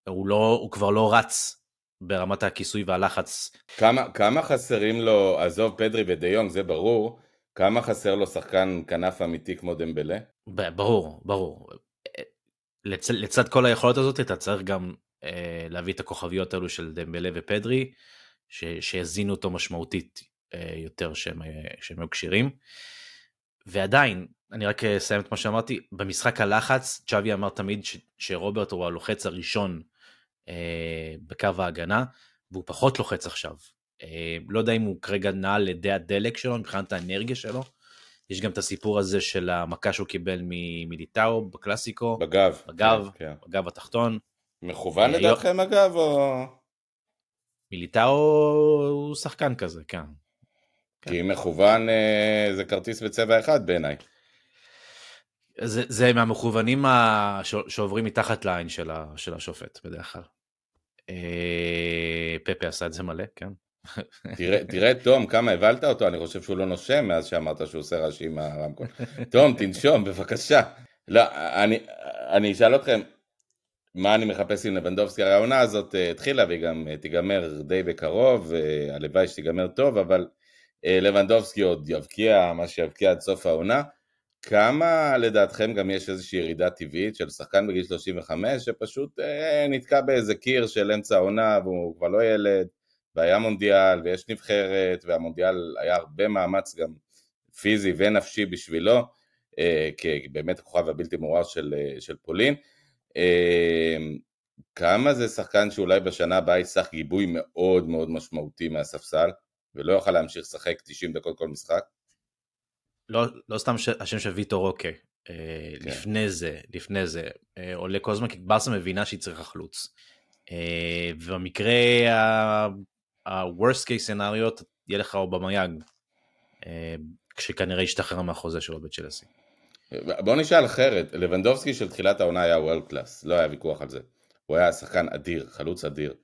הוא, לא, הוא כבר לא רץ ברמת הכיסוי והלחץ. כמה, כמה חסרים לו, עזוב פדרי ודיון, זה ברור, כמה חסר לו שחקן כנף אמיתי כמו דמבלה? ברור, ברור. לצ, לצד כל היכולות הזאת אתה צריך גם אה, להביא את הכוכביות האלו של דמבלה ופדרי, שהזינו אותו משמעותית אה, יותר שהם, אה, היו כשירים. ועדיין, אני רק אסיים את מה שאמרתי, במשחק הלחץ, צ'אבי אמר תמיד ש, שרוברט הוא הלוחץ הראשון אה, בקו ההגנה, והוא פחות לוחץ עכשיו. אה, לא יודע אם הוא כרגע נע לידי הדלק שלו, מבחינת האנרגיה שלו. יש גם את הסיפור הזה של המכה שהוא קיבל מליטאו בקלאסיקו. בגב. בגב, כן, כן. בגב התחתון. מכוון אה, לדעתכם אגב, או... מיליטאו הוא שחקן כזה, כן. כי כן. מכוון אה, זה כרטיס בצבע אחד בעיניי. זה, זה מהמכוונים. שעוברים מתחת לעין של, ה... של השופט בדרך כלל. אה, פפה עשה את זה מלא, כן. תראה, תראה תום, כמה הבלת אותו, אני חושב שהוא לא נושם מאז שאמרת שהוא עושה רעשים מהרמקול. תום, תנשום, בבקשה. לא, אני, אני אשאל אתכם, מה אני מחפש עם לבנדובסקי? הרי העונה הזאת אה, התחילה והיא גם אה, תיגמר די בקרוב, הלוואי שתיגמר טוב, אבל לבנדובסקי עוד יבקיע מה שיבקיע עד סוף העונה. כמה לדעתכם גם יש איזושהי ירידה טבעית של שחקן בגיל 35 שפשוט אה, נתקע באיזה קיר של אמצע העונה והוא כבר לא ילד והיה מונדיאל ויש נבחרת והמונדיאל היה הרבה מאמץ גם פיזי ונפשי בשבילו אה, כבאמת הכוכב הבלתי מעורר של, אה, של פולין אה, כמה זה שחקן שאולי בשנה הבאה יצטרך גיבוי מאוד מאוד משמעותי מהספסל ולא יוכל להמשיך לשחק 90 דקות כל משחק? לא, לא סתם ש... השם של ויטור רוקה, אה, כן. לפני זה, לפני זה, אה, עולה כל הזמן כי ברסה מבינה שהיא צריכה חלוץ. אה, ובמקרה ה-worst case scenario יהיה לך אובמיאג, כשכנראה ישתחרר מהחוזה שלו בצ'לסי. בוא נשאל אחרת, לבנדובסקי של תחילת העונה היה וורלד קלאס, לא היה ויכוח על זה. הוא היה שחקן אדיר, חלוץ אדיר.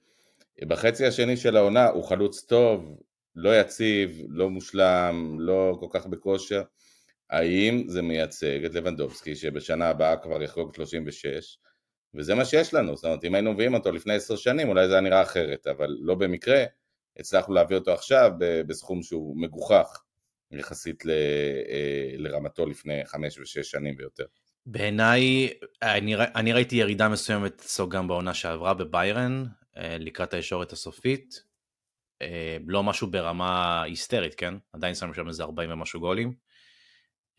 בחצי השני של העונה הוא חלוץ טוב, לא יציב, לא מושלם, לא כל כך בכושר, האם זה מייצג את לבנדובסקי שבשנה הבאה כבר יחגוג 36 וזה מה שיש לנו, זאת אומרת אם היינו מביאים אותו לפני עשר שנים אולי זה היה נראה אחרת, אבל לא במקרה הצלחנו להביא אותו עכשיו בסכום שהוא מגוחך יחסית ל, אה, לרמתו לפני חמש ושש שנים ויותר. בעיניי, אני, אני ראיתי ירידה מסוימת אצלו גם בעונה שעברה בביירן אה, לקראת הישורת הסופית, אה, לא משהו ברמה היסטרית, כן? עדיין שמנו שם איזה 40 ומשהו גולים.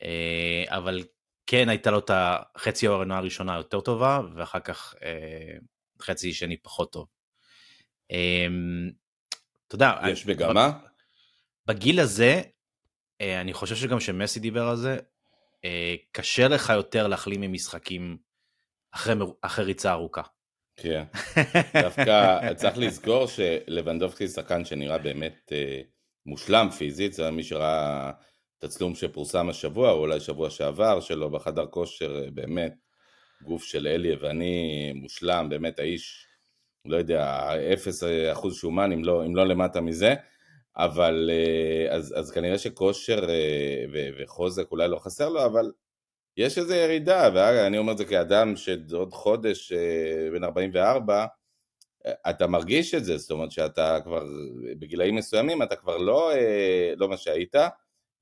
אה, אבל כן הייתה לו את החצי העונה הראשונה יותר טובה, ואחר כך אה, חצי שני פחות טוב. אתה יודע, יש מגמה? בגיל הזה, אני חושב שגם שמסי דיבר על זה, קשה לך יותר להחלים ממשחקים אחרי, אחרי ריצה ארוכה. כן, [LAUGHS] דווקא צריך לזכור שלבנדובסקי שחקן שנראה באמת אה, מושלם פיזית, זה מי שראה תצלום שפורסם השבוע, או אולי שבוע שעבר שלו בחדר כושר, אה, באמת גוף של אלי יווני מושלם, באמת האיש, לא יודע, אפס אחוז שומן אם לא, אם לא למטה מזה, אבל אה, אז, אז כנראה שכושר אה, וחוזק אולי לא חסר לו, אבל יש איזו ירידה, ואני אומר את זה כאדם שעוד חודש בן 44, אתה מרגיש את זה, זאת אומרת שאתה כבר בגילאים מסוימים אתה כבר לא, לא מה שהיית,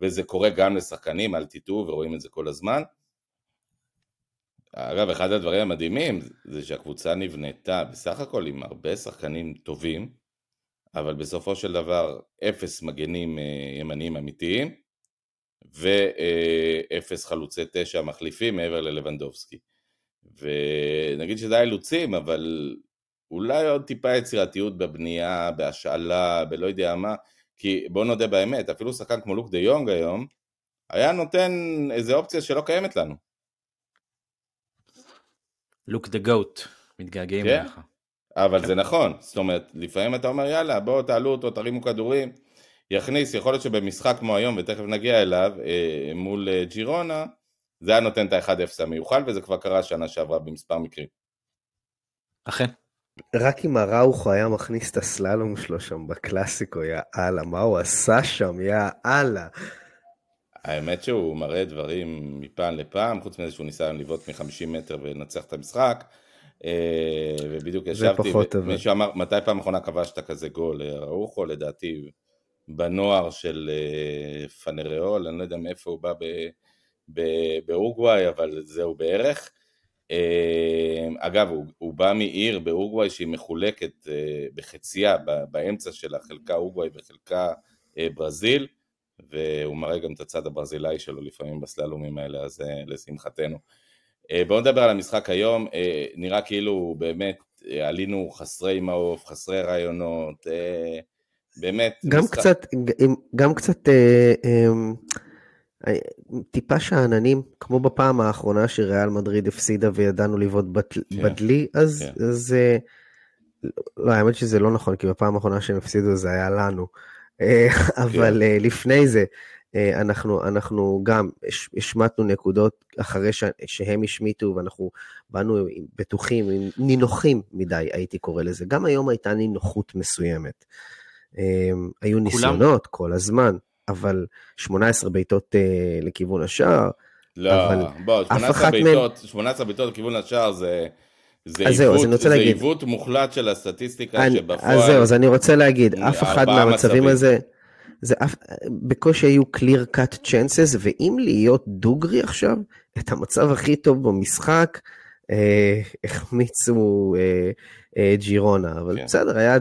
וזה קורה גם לשחקנים, אל תטעו ורואים את זה כל הזמן. אגב, אחד הדברים המדהימים זה שהקבוצה נבנתה בסך הכל עם הרבה שחקנים טובים, אבל בסופו של דבר אפס מגנים אה, ימניים אמיתיים, ואפס חלוצי תשע מחליפים מעבר ללבנדובסקי. ונגיד שזה היה אילוצים, אבל אולי עוד טיפה יצירתיות בבנייה, בהשאלה, בלא יודע מה, כי בוא נודה באמת, אפילו שחקן כמו לוק דה יונג היום, היה נותן איזה אופציה שלא קיימת לנו. לוק דה גוט, מתגעגעים כן? לך. אבל כן. זה נכון, זאת אומרת, לפעמים אתה אומר יאללה בואו תעלו אותו, תרימו כדורים, יכניס, יכול להיות שבמשחק כמו היום, ותכף נגיע אליו, אה, מול אה, ג'ירונה, זה היה נותן את ה-1-0 המיוחל, וזה כבר קרה שנה שעברה במספר מקרים. אכן. רק אם הראוכו היה מכניס את הסללום שלו שם בקלאסיקו, יא אללה, מה הוא עשה שם, יא אללה. האמת שהוא מראה דברים מפעם לפעם, חוץ מזה שהוא ניסה לבעוט מ-50 מטר ולנצח את המשחק. אה, ובדיוק ישבתי, מישהו אמר, מתי פעם אחרונה כבשת כזה גול? ראוכו לדעתי בנוער של אה, פנריאול, אני לא יודע מאיפה הוא בא באורוגוואי, אבל זהו בערך. אה, אגב, הוא, הוא בא מעיר באורוגוואי שהיא מחולקת אה, בחצייה, באמצע שלה, חלקה אורוגוואי וחלקה ברזיל, והוא מראה גם את הצד הברזילאי שלו לפעמים בסללומים האלה, אז לשמחתנו. בואו נדבר על המשחק היום, נראה כאילו באמת עלינו חסרי מעוף, חסרי רעיונות, באמת. גם משחק... קצת, גם קצת אה, אה, טיפה שאננים, כמו בפעם האחרונה שריאל מדריד הפסידה וידענו לבעוט כן, בדלי, אז, כן. אז אה, לא, האמת שזה לא נכון, כי בפעם האחרונה שהם הפסידו זה היה לנו. אה, [LAUGHS] אבל כן. לפני זה, אנחנו, אנחנו גם השמטנו נקודות אחרי ש, שהם השמיטו, ואנחנו באנו בטוחים, נינוחים מדי, הייתי קורא לזה. גם היום הייתה נינוחות מסוימת. היו ניסיונות כל הזמן, אבל 18 בעיטות uh, לכיוון השער. לא, אבל בוא, 18 בעיטות, 18 בעיטות לכיוון השער זה... זה עיוות, זה עיוות מוחלט של הסטטיסטיקה אני, שבפועל... אז זהו, אז אני רוצה להגיד, אף אחד מהמצבים הזה, זה אף, בקושי היו clear cut chances, ואם להיות דוגרי עכשיו, את המצב הכי טוב במשחק, אה, החמיצו אה, אה, ג'ירונה, אבל כן. בסדר, היה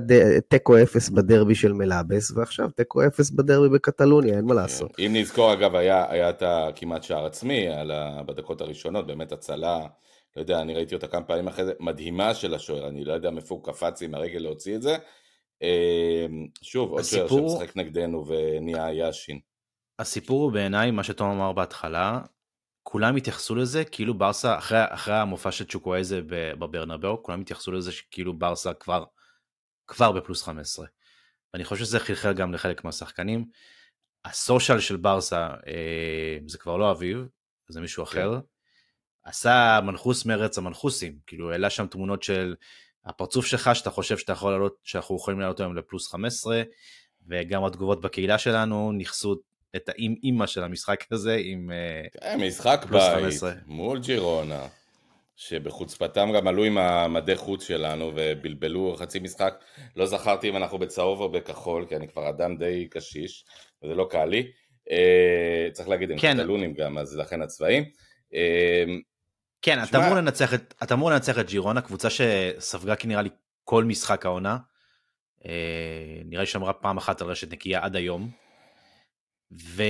תיקו אפס בדרבי של מלאבס, ועכשיו תיקו אפס בדרבי בקטלוניה, אין מה כן. לעשות. אם נזכור, אגב, היה, היה את הכמעט שער עצמי בדקות הראשונות, באמת הצלה, לא יודע, אני ראיתי אותה כמה פעמים אחרי זה, מדהימה של השוער, אני לא יודע מאיפה הוא קפץ עם הרגל להוציא את זה. אה, שוב, עוד שוער שמשחק נגדנו ונהיה יאשין. הסיפור הוא בעיניי, מה שתום אמר בהתחלה, כולם התייחסו לזה כאילו ברסה, אחרי, אחרי המופע של צ'וקוויזה בברנבאו, כולם התייחסו לזה שכאילו ברסה כבר, כבר בפלוס 15. ואני חושב שזה חלחל גם לחלק מהשחקנים. הסושיאל של ברסה, אה, זה כבר לא אביב, זה מישהו כן. אחר. עשה מנחוס מרץ המנחוסים, כאילו העלה שם תמונות של הפרצוף שלך שאתה חושב שאתה יכול לעלות, שאנחנו יכולים לעלות היום לפלוס 15, וגם התגובות בקהילה שלנו נכסו את האימא של המשחק הזה עם כן, משחק בית 15. מול ג'ירונה, שבחוצפתם גם עלו עם המדי חוץ שלנו ובלבלו חצי משחק. לא זכרתי אם אנחנו בצהוב או בכחול, כי אני כבר אדם די קשיש, וזה לא קל לי. אה, צריך להגיד, הם כן. קטלונים גם, אז לכן הצבעים. אה, כן. אתה אמור לנצח את, אתה אמור לנצח את ג'ירונה, קבוצה שספגה כי נראה לי כל משחק העונה. אה, נראה לי שאמרה פעם אחת על רשת נקייה עד היום. ו...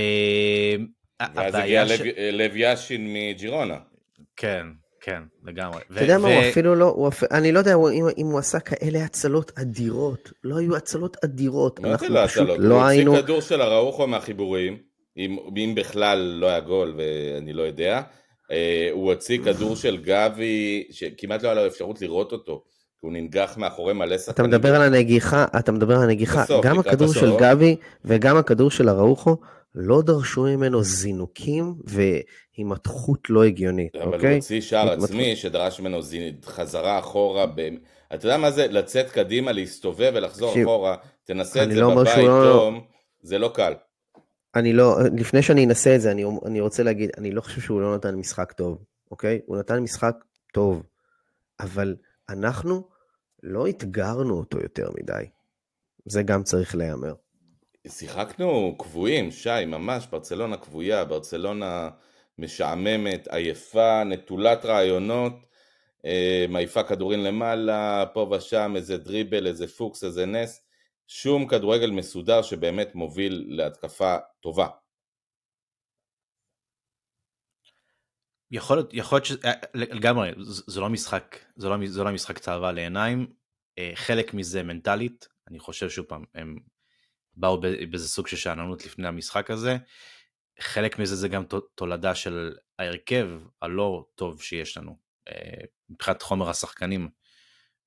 ואז הגיע ש... לב יאשין מג'ירונה. כן, כן, לגמרי. אתה יודע מה, הוא אפילו לא, הוא אפ... אני לא יודע אם, אם הוא עשה כאלה הצלות אדירות. לא היו הצלות אדירות. לא אנחנו פשוט הצלות. לא היינו... הוא הוציא כדור של הראוכו מהחיבורים, אם, אם בכלל לא היה גול ואני לא יודע. אה, הוא הוציא כדור של גבי, שכמעט לא היה לו אפשרות לראות אותו. הוא ננגח מאחורי מלא שחקנים. אתה מדבר על הנגיחה, אתה מדבר על הנגיחה, בסוף, גם הכדור בסוף. של גבי וגם הכדור של אראוחו לא דרשו ממנו זינוקים והימתחות לא הגיונית, אבל אוקיי? אבל הוא הוציא שער. עצמי שדרש ממנו זינ... חזרה אחורה, ב... אתה יודע מה זה? לצאת קדימה, להסתובב ולחזור שיב. אחורה, תנסה את זה לא בבית, לא... תום, זה לא קל. אני לא, לפני שאני אנסה את זה, אני, אני רוצה להגיד, אני לא חושב שהוא לא נתן משחק טוב, אוקיי? הוא נתן משחק טוב, אבל... אנחנו לא אתגרנו אותו יותר מדי. זה גם צריך להיאמר. שיחקנו קבועים, שי, ממש, ברצלונה קבויה, ברצלונה משעממת, עייפה, נטולת רעיונות, אה, מעיפה כדורים למעלה, פה ושם איזה דריבל, איזה פוקס, איזה נס, שום כדורגל מסודר שבאמת מוביל להתקפה טובה. יכול להיות, יכול להיות ש... אה, לגמרי, זה לא משחק, זה לא, זה לא משחק צהבה לעיניים, אה, חלק מזה מנטלית, אני חושב שוב פעם, הם באו באיזה סוג של שאננות לפני המשחק הזה, חלק מזה זה גם תולדה של ההרכב הלא טוב שיש לנו, אה, מבחינת חומר השחקנים,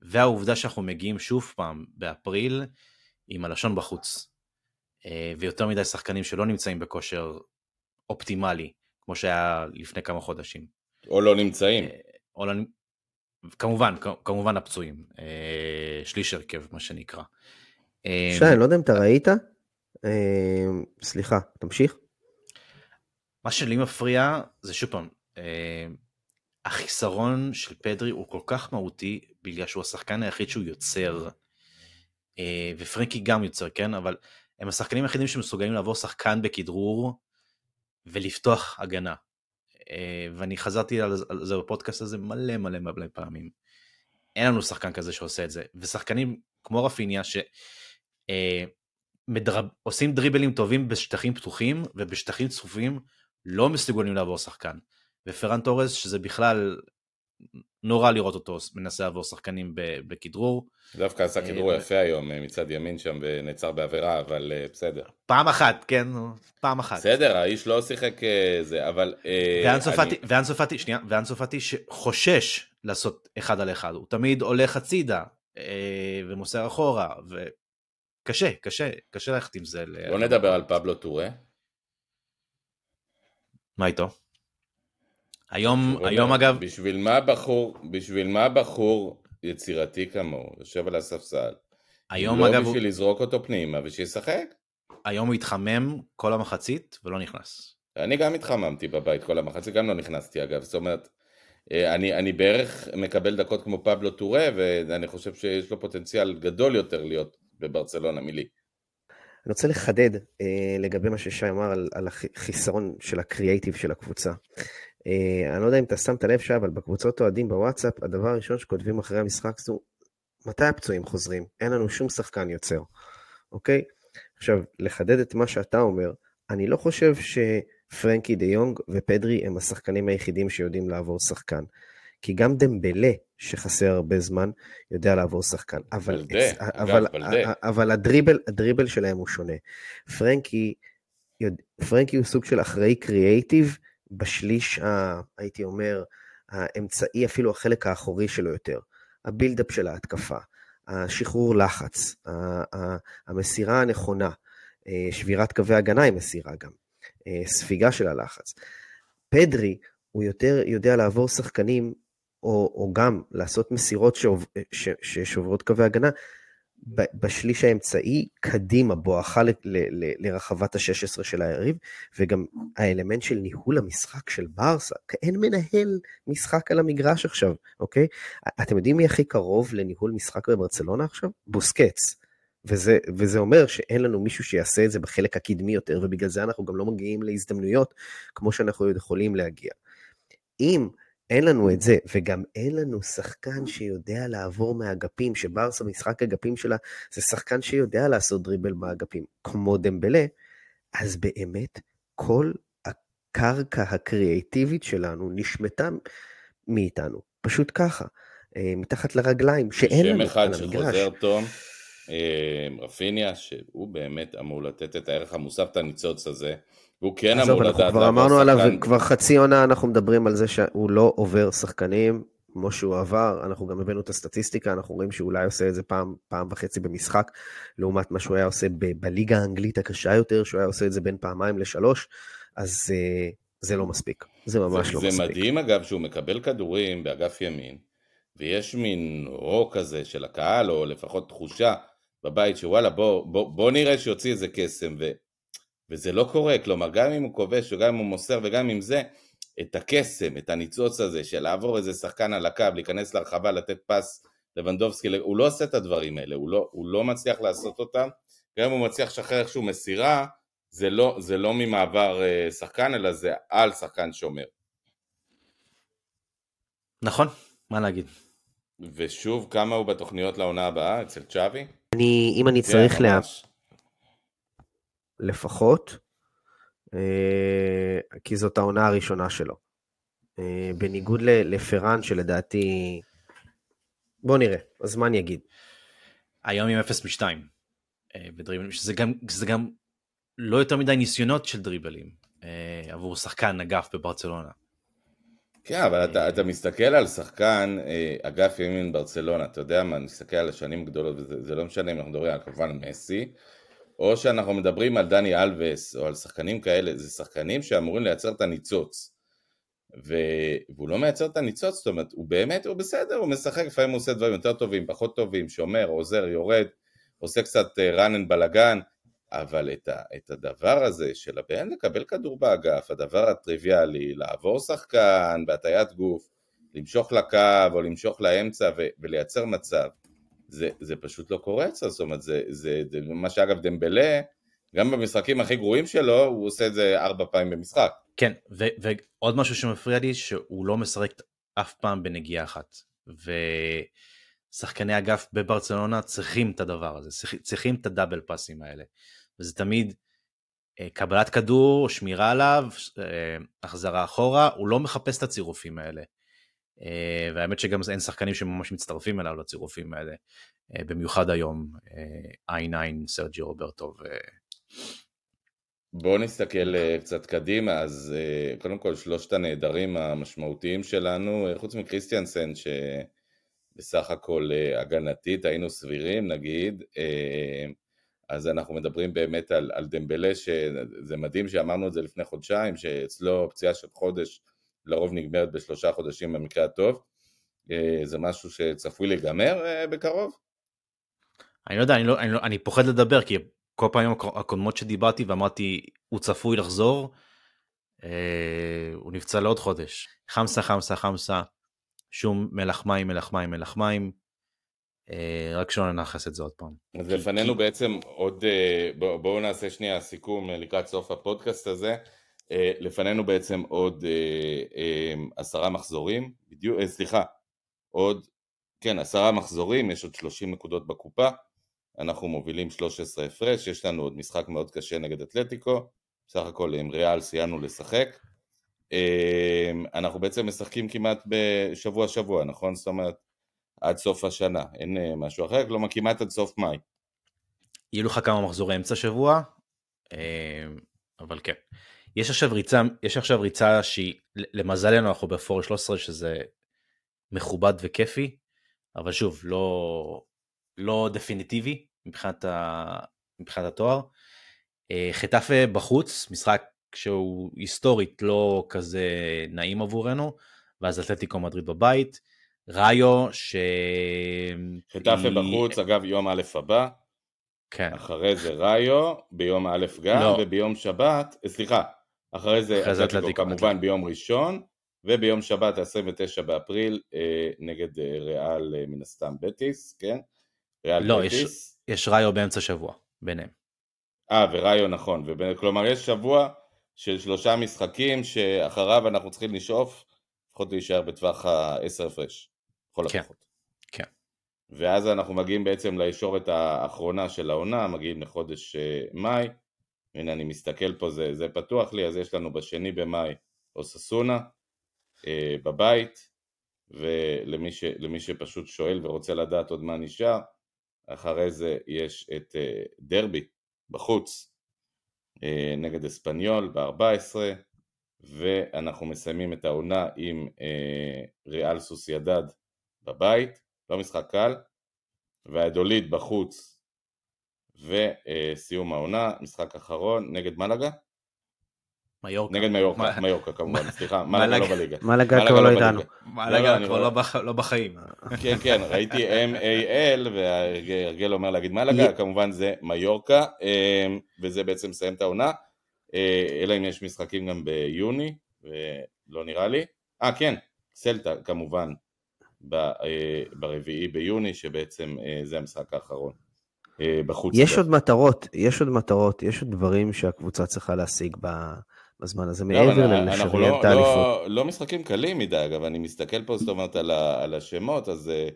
והעובדה שאנחנו מגיעים שוב פעם באפריל עם הלשון בחוץ, ויותר מדי שחקנים שלא נמצאים בכושר אופטימלי, כמו שהיה לפני כמה חודשים. או לא נמצאים. אה, או לא... כמובן, כמובן הפצועים. אה, שליש הרכב, מה שנקרא. אה, שי, אני לא יודע אם אתה ראית. סליחה, תמשיך. מה שלי מפריע זה שוב פעם, החיסרון של פדרי הוא כל כך מהותי בגלל שהוא השחקן היחיד שהוא יוצר, ופרנקי גם יוצר, כן? אבל הם השחקנים היחידים שמסוגלים לעבור שחקן בכדרור ולפתוח הגנה. אה, ואני חזרתי על זה בפודקאסט הזה מלא מלא מלא פעמים. אין לנו שחקן כזה שעושה את זה. ושחקנים כמו רפיניה, ש... אה, דריבלים טובים בשטחים פתוחים ובשטחים צפופים לא מסוגלים לעבור שחקן. ופרן תורס שזה בכלל נורא לראות אותו מנסה לעבור שחקנים בכדרור. דווקא עשה כדרור יפה היום מצד ימין שם ונעצר בעבירה, אבל בסדר. פעם אחת, כן, פעם אחת. בסדר, האיש לא שיחק זה, אבל... ואן סופתי, שנייה, ואן סופתי שחושש לעשות אחד על אחד, הוא תמיד הולך הצידה ומוסר אחורה, וקשה, קשה, קשה ללכת עם זה. בוא נדבר על פבלו טורה. מה איתו? היום, היום אגב... בשביל מה בחור, בשביל מה בחור יצירתי כמוהו, יושב על הספסל? היום לא אגב... לא בשביל הוא... לזרוק אותו פנימה ושישחק? היום הוא התחמם כל המחצית ולא נכנס. אני גם התחממתי בבית כל המחצית, גם לא נכנסתי אגב, זאת אומרת, אה, אני, אני בערך מקבל דקות כמו פבלו טורה, ואני חושב שיש לו פוטנציאל גדול יותר להיות בברצלונה מלי. אני רוצה לחדד אה, לגבי מה ששי אמר על, על החיסרון של הקריאייטיב של הקבוצה. אה, אני לא יודע אם אתה שמת לב שי, אבל בקבוצות אוהדים בוואטסאפ, הדבר הראשון שכותבים אחרי המשחק זה מתי הפצועים חוזרים? אין לנו שום שחקן יוצר, אוקיי? עכשיו, לחדד את מה שאתה אומר, אני לא חושב שפרנקי דה יונג ופדרי הם השחקנים היחידים שיודעים לעבור שחקן. כי גם דמבלה, שחסר הרבה זמן, יודע לעבור שחקן. אבל, בלדה, אבל, אגב, בלדה. אבל הדריבל, הדריבל שלהם הוא שונה. פרנקי, פרנקי הוא סוג של אחראי קריאייטיב, בשליש, ה, הייתי אומר, האמצעי, אפילו החלק האחורי שלו יותר. הבילדאפ של ההתקפה, השחרור לחץ, המסירה הנכונה, אה, שבירת קווי הגנה עם מסירה גם, אה, ספיגה של הלחץ. פדרי, הוא יותר יודע לעבור שחקנים, או, או גם לעשות מסירות שעוב, ש, ששוברות קווי הגנה, בשליש האמצעי קדימה, בואכה ל, ל, ל, לרחבת ה-16 של היריב, וגם האלמנט של ניהול המשחק של ברסה, אין מנהל משחק על המגרש עכשיו, אוקיי? אתם יודעים מי הכי קרוב לניהול משחק בברצלונה עכשיו? בוסקץ. וזה, וזה אומר שאין לנו מישהו שיעשה את זה בחלק הקדמי יותר, ובגלל זה אנחנו גם לא מגיעים להזדמנויות כמו שאנחנו יכולים להגיע. אם אין לנו את זה, וגם אין לנו שחקן שיודע לעבור מהאגפים, שברסה משחק אגפים שלה זה שחקן שיודע לעשות דריבל מהאגפים, כמו דמבלה, אז באמת כל הקרקע הקריאיטיבית שלנו נשמטה מאיתנו, פשוט ככה, אה, מתחת לרגליים, שאין לנו על המגרש. שם אחד שחוזר טוב, אה, רפיניה, שהוא באמת אמור לתת את הערך המוסף, את הניצוץ הזה. הוא כן אמור לדעת לעבור כבר אמרנו עליו, כבר חצי עונה אנחנו מדברים על זה שהוא לא עובר שחקנים, כמו שהוא עבר, אנחנו גם הבאנו את הסטטיסטיקה, אנחנו רואים שאולי עושה את זה פעם, פעם וחצי במשחק, לעומת מה שהוא היה עושה ב- בליגה האנגלית הקשה יותר, שהוא היה עושה את זה בין פעמיים לשלוש, אז uh, זה לא מספיק, זה ממש זה, לא זה מספיק. זה מדהים אגב שהוא מקבל כדורים באגף ימין, ויש מין רו כזה של הקהל, או לפחות תחושה בבית שוואלה בוא, בוא, בוא נראה שיוציא איזה קסם, ו... וזה לא קורה, כלומר גם אם הוא כובש וגם אם הוא מוסר וגם אם זה, את הקסם, את הניצוץ הזה של לעבור איזה שחקן על הקו, להיכנס לרחבה, לתת פס לבנדובסקי, הוא לא עושה את הדברים האלה, הוא לא, הוא לא מצליח לעשות אותם, גם אם הוא מצליח לשחרר איכשהו מסירה, זה לא, זה לא ממעבר אה, שחקן, אלא זה על שחקן שומר. נכון, מה להגיד. ושוב, כמה הוא בתוכניות לעונה הבאה אצל צ'אבי? אני, אם אני צריך לה... לפחות, אה, כי זאת העונה הראשונה שלו. אה, בניגוד לפרן שלדעתי... בוא נראה, אני אגיד? היום עם 0 מ-2 בדריבלים, שזה גם, שזה גם לא יותר מדי ניסיונות של דריבלים אה, עבור שחקן אגף בברצלונה. כן, אבל אתה, אתה מסתכל על שחקן אגף ימין ברצלונה, אתה יודע מה, נסתכל על השנים הגדולות, וזה לא משנה אם אנחנו מדברים על כמובן מסי, או שאנחנו מדברים על דני אלווס או על שחקנים כאלה, זה שחקנים שאמורים לייצר את הניצוץ. ו... והוא לא מייצר את הניצוץ, זאת אומרת, הוא באמת, הוא בסדר, הוא משחק, לפעמים הוא עושה דברים יותר טובים, פחות טובים, שומר, עוזר, יורד, עושה קצת run and בלאגן, אבל את, ה... את הדבר הזה של הבן לקבל כדור באגף, הדבר הטריוויאלי, לעבור שחקן בהטיית גוף, למשוך לקו או למשוך לאמצע ו... ולייצר מצב, זה, זה פשוט לא קורה אצלו, זאת אומרת, זה, זה, זה מה שאגב דמבלה, גם במשחקים הכי גרועים שלו, הוא עושה את זה ארבע פעמים במשחק. כן, ו- ועוד משהו שמפריע לי, שהוא לא משחק אף פעם בנגיעה אחת. שחקני אגף בברצלונה צריכים את הדבר הזה, צריכים את הדאבל פאסים האלה. וזה תמיד אה, קבלת כדור, שמירה עליו, אה, החזרה אחורה, הוא לא מחפש את הצירופים האלה. אה, והאמת שגם אין שחקנים שממש מצטרפים אליו לצירופים האלה, במיוחד היום, i9, סרג'י רוברטו ו... בואו נסתכל קצת קדימה, אז קודם כל שלושת הנעדרים המשמעותיים שלנו, חוץ מקריסטיאנסן שבסך הכל הגנתית היינו סבירים נגיד, אז אנחנו מדברים באמת על, על דמבלה, שזה מדהים שאמרנו את זה לפני חודשיים, שאצלו פציעה של חודש לרוב נגמרת בשלושה חודשים במקרה הטוב. אה, זה משהו שצפוי להיגמר אה, בקרוב? אני לא יודע, אני, לא, אני, לא, אני פוחד לדבר, כי כל פעמים הקודמות שדיברתי ואמרתי, הוא צפוי לחזור, אה, הוא נפצע לעוד חודש. חמסה, חמסה, חמסה, שום מלח מים, מלח מים, מלח מים. אה, רק שלא ננכס את זה עוד פעם. אז לפנינו בעצם עוד, אה, בואו נעשה שנייה סיכום לקראת סוף הפודקאסט הזה. לפנינו בעצם עוד עשרה מחזורים, בדיוק, סליחה, עוד, כן, עשרה מחזורים, יש עוד 30 נקודות בקופה, אנחנו מובילים 13 הפרש, יש לנו עוד משחק מאוד קשה נגד אתלטיקו, בסך הכל עם ריאל סיימנו לשחק. אנחנו בעצם משחקים כמעט בשבוע שבוע, נכון? זאת אומרת, עד סוף השנה, אין אה, משהו אחר, כלומר כמעט עד סוף מאי. יהיו לך כמה מחזורי אמצע שבוע, אה, אבל כן. יש עכשיו ריצה, יש עכשיו ריצה שהיא, למזלנו אנחנו בפור 13 שזה מכובד וכיפי, אבל שוב, לא, לא דפיניטיבי מבחינת, ה, מבחינת התואר. אה, חטאפה בחוץ, משחק שהוא היסטורית לא כזה נעים עבורנו, ואז אתלטיקו מדריד בבית. ראיו ש... חטאפה בחוץ, אגב, יום א' הבא. כן. אחרי זה ראיו, ביום א' גם, לא. וביום שבת, סליחה, אחרי זה אתלטיקו כמובן ביום ראשון, וביום שבת ה-29 באפריל אה, נגד אה, ריאל אה, מן הסתם בטיס, כן? ריאל לא, בטיס. יש, יש ראיו באמצע שבוע ביניהם. אה, וראיו נכון, ובין, כלומר יש שבוע של שלושה משחקים שאחריו אנחנו צריכים לשאוף לפחות להישאר בטווח ה-10 הפרש. לכל כן. הפחות. כן. ואז אנחנו מגיעים בעצם לישורת האחרונה של העונה, מגיעים לחודש מאי, הנה אני מסתכל פה, זה, זה פתוח לי, אז יש לנו בשני במאי אוססונה אה, בבית, ולמי ש, שפשוט שואל ורוצה לדעת עוד מה נשאר, אחרי זה יש את אה, דרבי בחוץ אה, נגד אספניול ב-14, ואנחנו מסיימים את העונה עם אה, ריאל סוסיידד בבית, לא משחק קל, והדוליד בחוץ וסיום העונה, משחק אחרון נגד מלאגה? מיורקה. נגד מיורקה, מיורקה כמובן, סליחה, מלאגה לא בליגה. מלאגה כבר לא איתנו. מלאגה כבר לא, לא בחיים. כן, כן, ראיתי M-A-L, והרגל אומר להגיד מלאגה, כמובן זה מיורקה, אמ, וזה בעצם מסיים את העונה, אה, אלא אם יש משחקים גם ביוני, ולא נראה לי. אה, כן, סלטה כמובן, אה, ברביעי ביוני, שבעצם אה, זה המשחק האחרון. אה, בחוץ. יש עוד מטרות, יש עוד מטרות, יש עוד דברים שהקבוצה צריכה להשיג בזמן הזה, לא, מעבר ללשריין את האליפות. לא, לא משחקים קלים מדי, אגב, אני מסתכל פה, זאת אומרת, על, השמות, אז זה,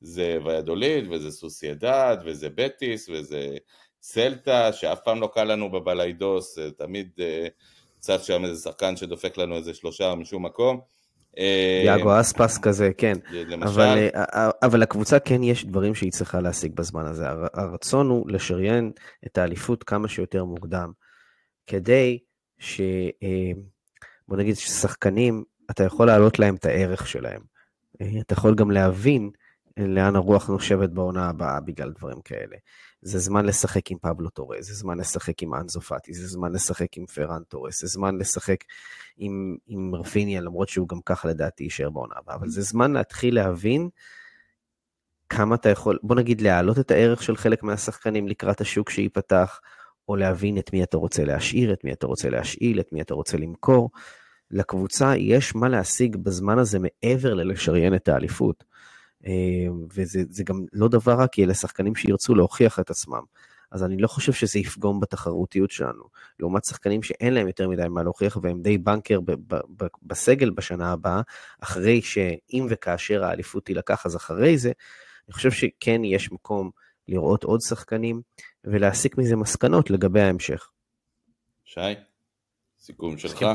זה ויאדוליד, וזה סוסיידד, וזה בטיס, וזה סלטה, שאף פעם לא קל לנו בבליידוס, תמיד צץ שם איזה שחקן שדופק לנו איזה שלושה משום מקום. אה, יאגו אספס כזה, כן. אבל, אה, אבל לקבוצה כן יש דברים שהיא צריכה להשיג בזמן הזה. הרצון הוא לשריין את האליפות כמה שיותר מוקדם, כדי ש... אה, בוא נגיד ששחקנים, אתה יכול להעלות להם את הערך שלהם. אתה יכול גם להבין לאן הרוח נושבת בעונה הבאה בגלל דברים כאלה. זה זמן לשחק עם פבלו טורס, זה זמן לשחק עם אנסו פאטי, זה זמן לשחק עם פרן טורס, זה זמן לשחק עם, עם רפיניה, למרות שהוא גם ככה לדעתי יישאר בעונה הבאה, אבל זה זמן להתחיל להבין כמה אתה יכול, בוא נגיד להעלות את הערך של חלק מהשחקנים לקראת השוק שייפתח, או להבין את מי אתה רוצה להשאיר, את מי אתה רוצה להשאיל, את מי אתה רוצה למכור. לקבוצה יש מה להשיג בזמן הזה מעבר ללשריין את האליפות. אה, וזה גם לא דבר רע, כי אלה שחקנים שירצו להוכיח את עצמם. אז אני לא חושב שזה יפגום בתחרותיות שלנו. לעומת שחקנים שאין להם יותר מדי מה להוכיח, והם די בנקר בסגל בשנה הבאה, אחרי שאם וכאשר האליפות תילקח, אז אחרי זה, אני חושב שכן יש מקום לראות עוד שחקנים ולהסיק מזה מסקנות לגבי ההמשך. שי, סיכום שלך? מסכים.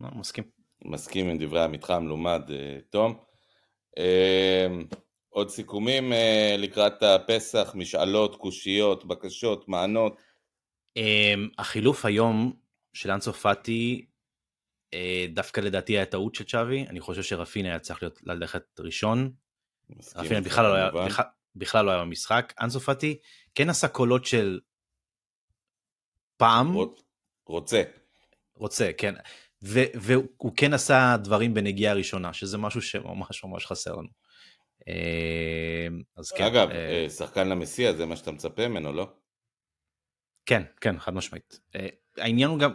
לא, מסכים. מסכים עם דברי עמיתך המלומד, אה, תום. אה, עוד סיכומים אה, לקראת הפסח, משאלות, קושיות, בקשות, מענות. אמ, החילוף היום של אנסו פאטי, אה, דווקא לדעתי היה טעות של צ'אבי, אני חושב שרפינה היה צריך להיות ללכת ראשון. רפינה בכלל לא היה-. בכלל- בכלל לא היה במשחק. אנסו פאטי כן עשה קולות של פעם, רוצ- רוצה. רוצה, כן. והוא כן עשה דברים בנגיעה ראשונה, שזה משהו שממש ממש חסר לנו. אה, אז כן. אגב, אה, אה, שחקן למסיע, זה מה שאתה מצפה ממנו, לא? כן, כן, חד משמעית. העניין הוא גם,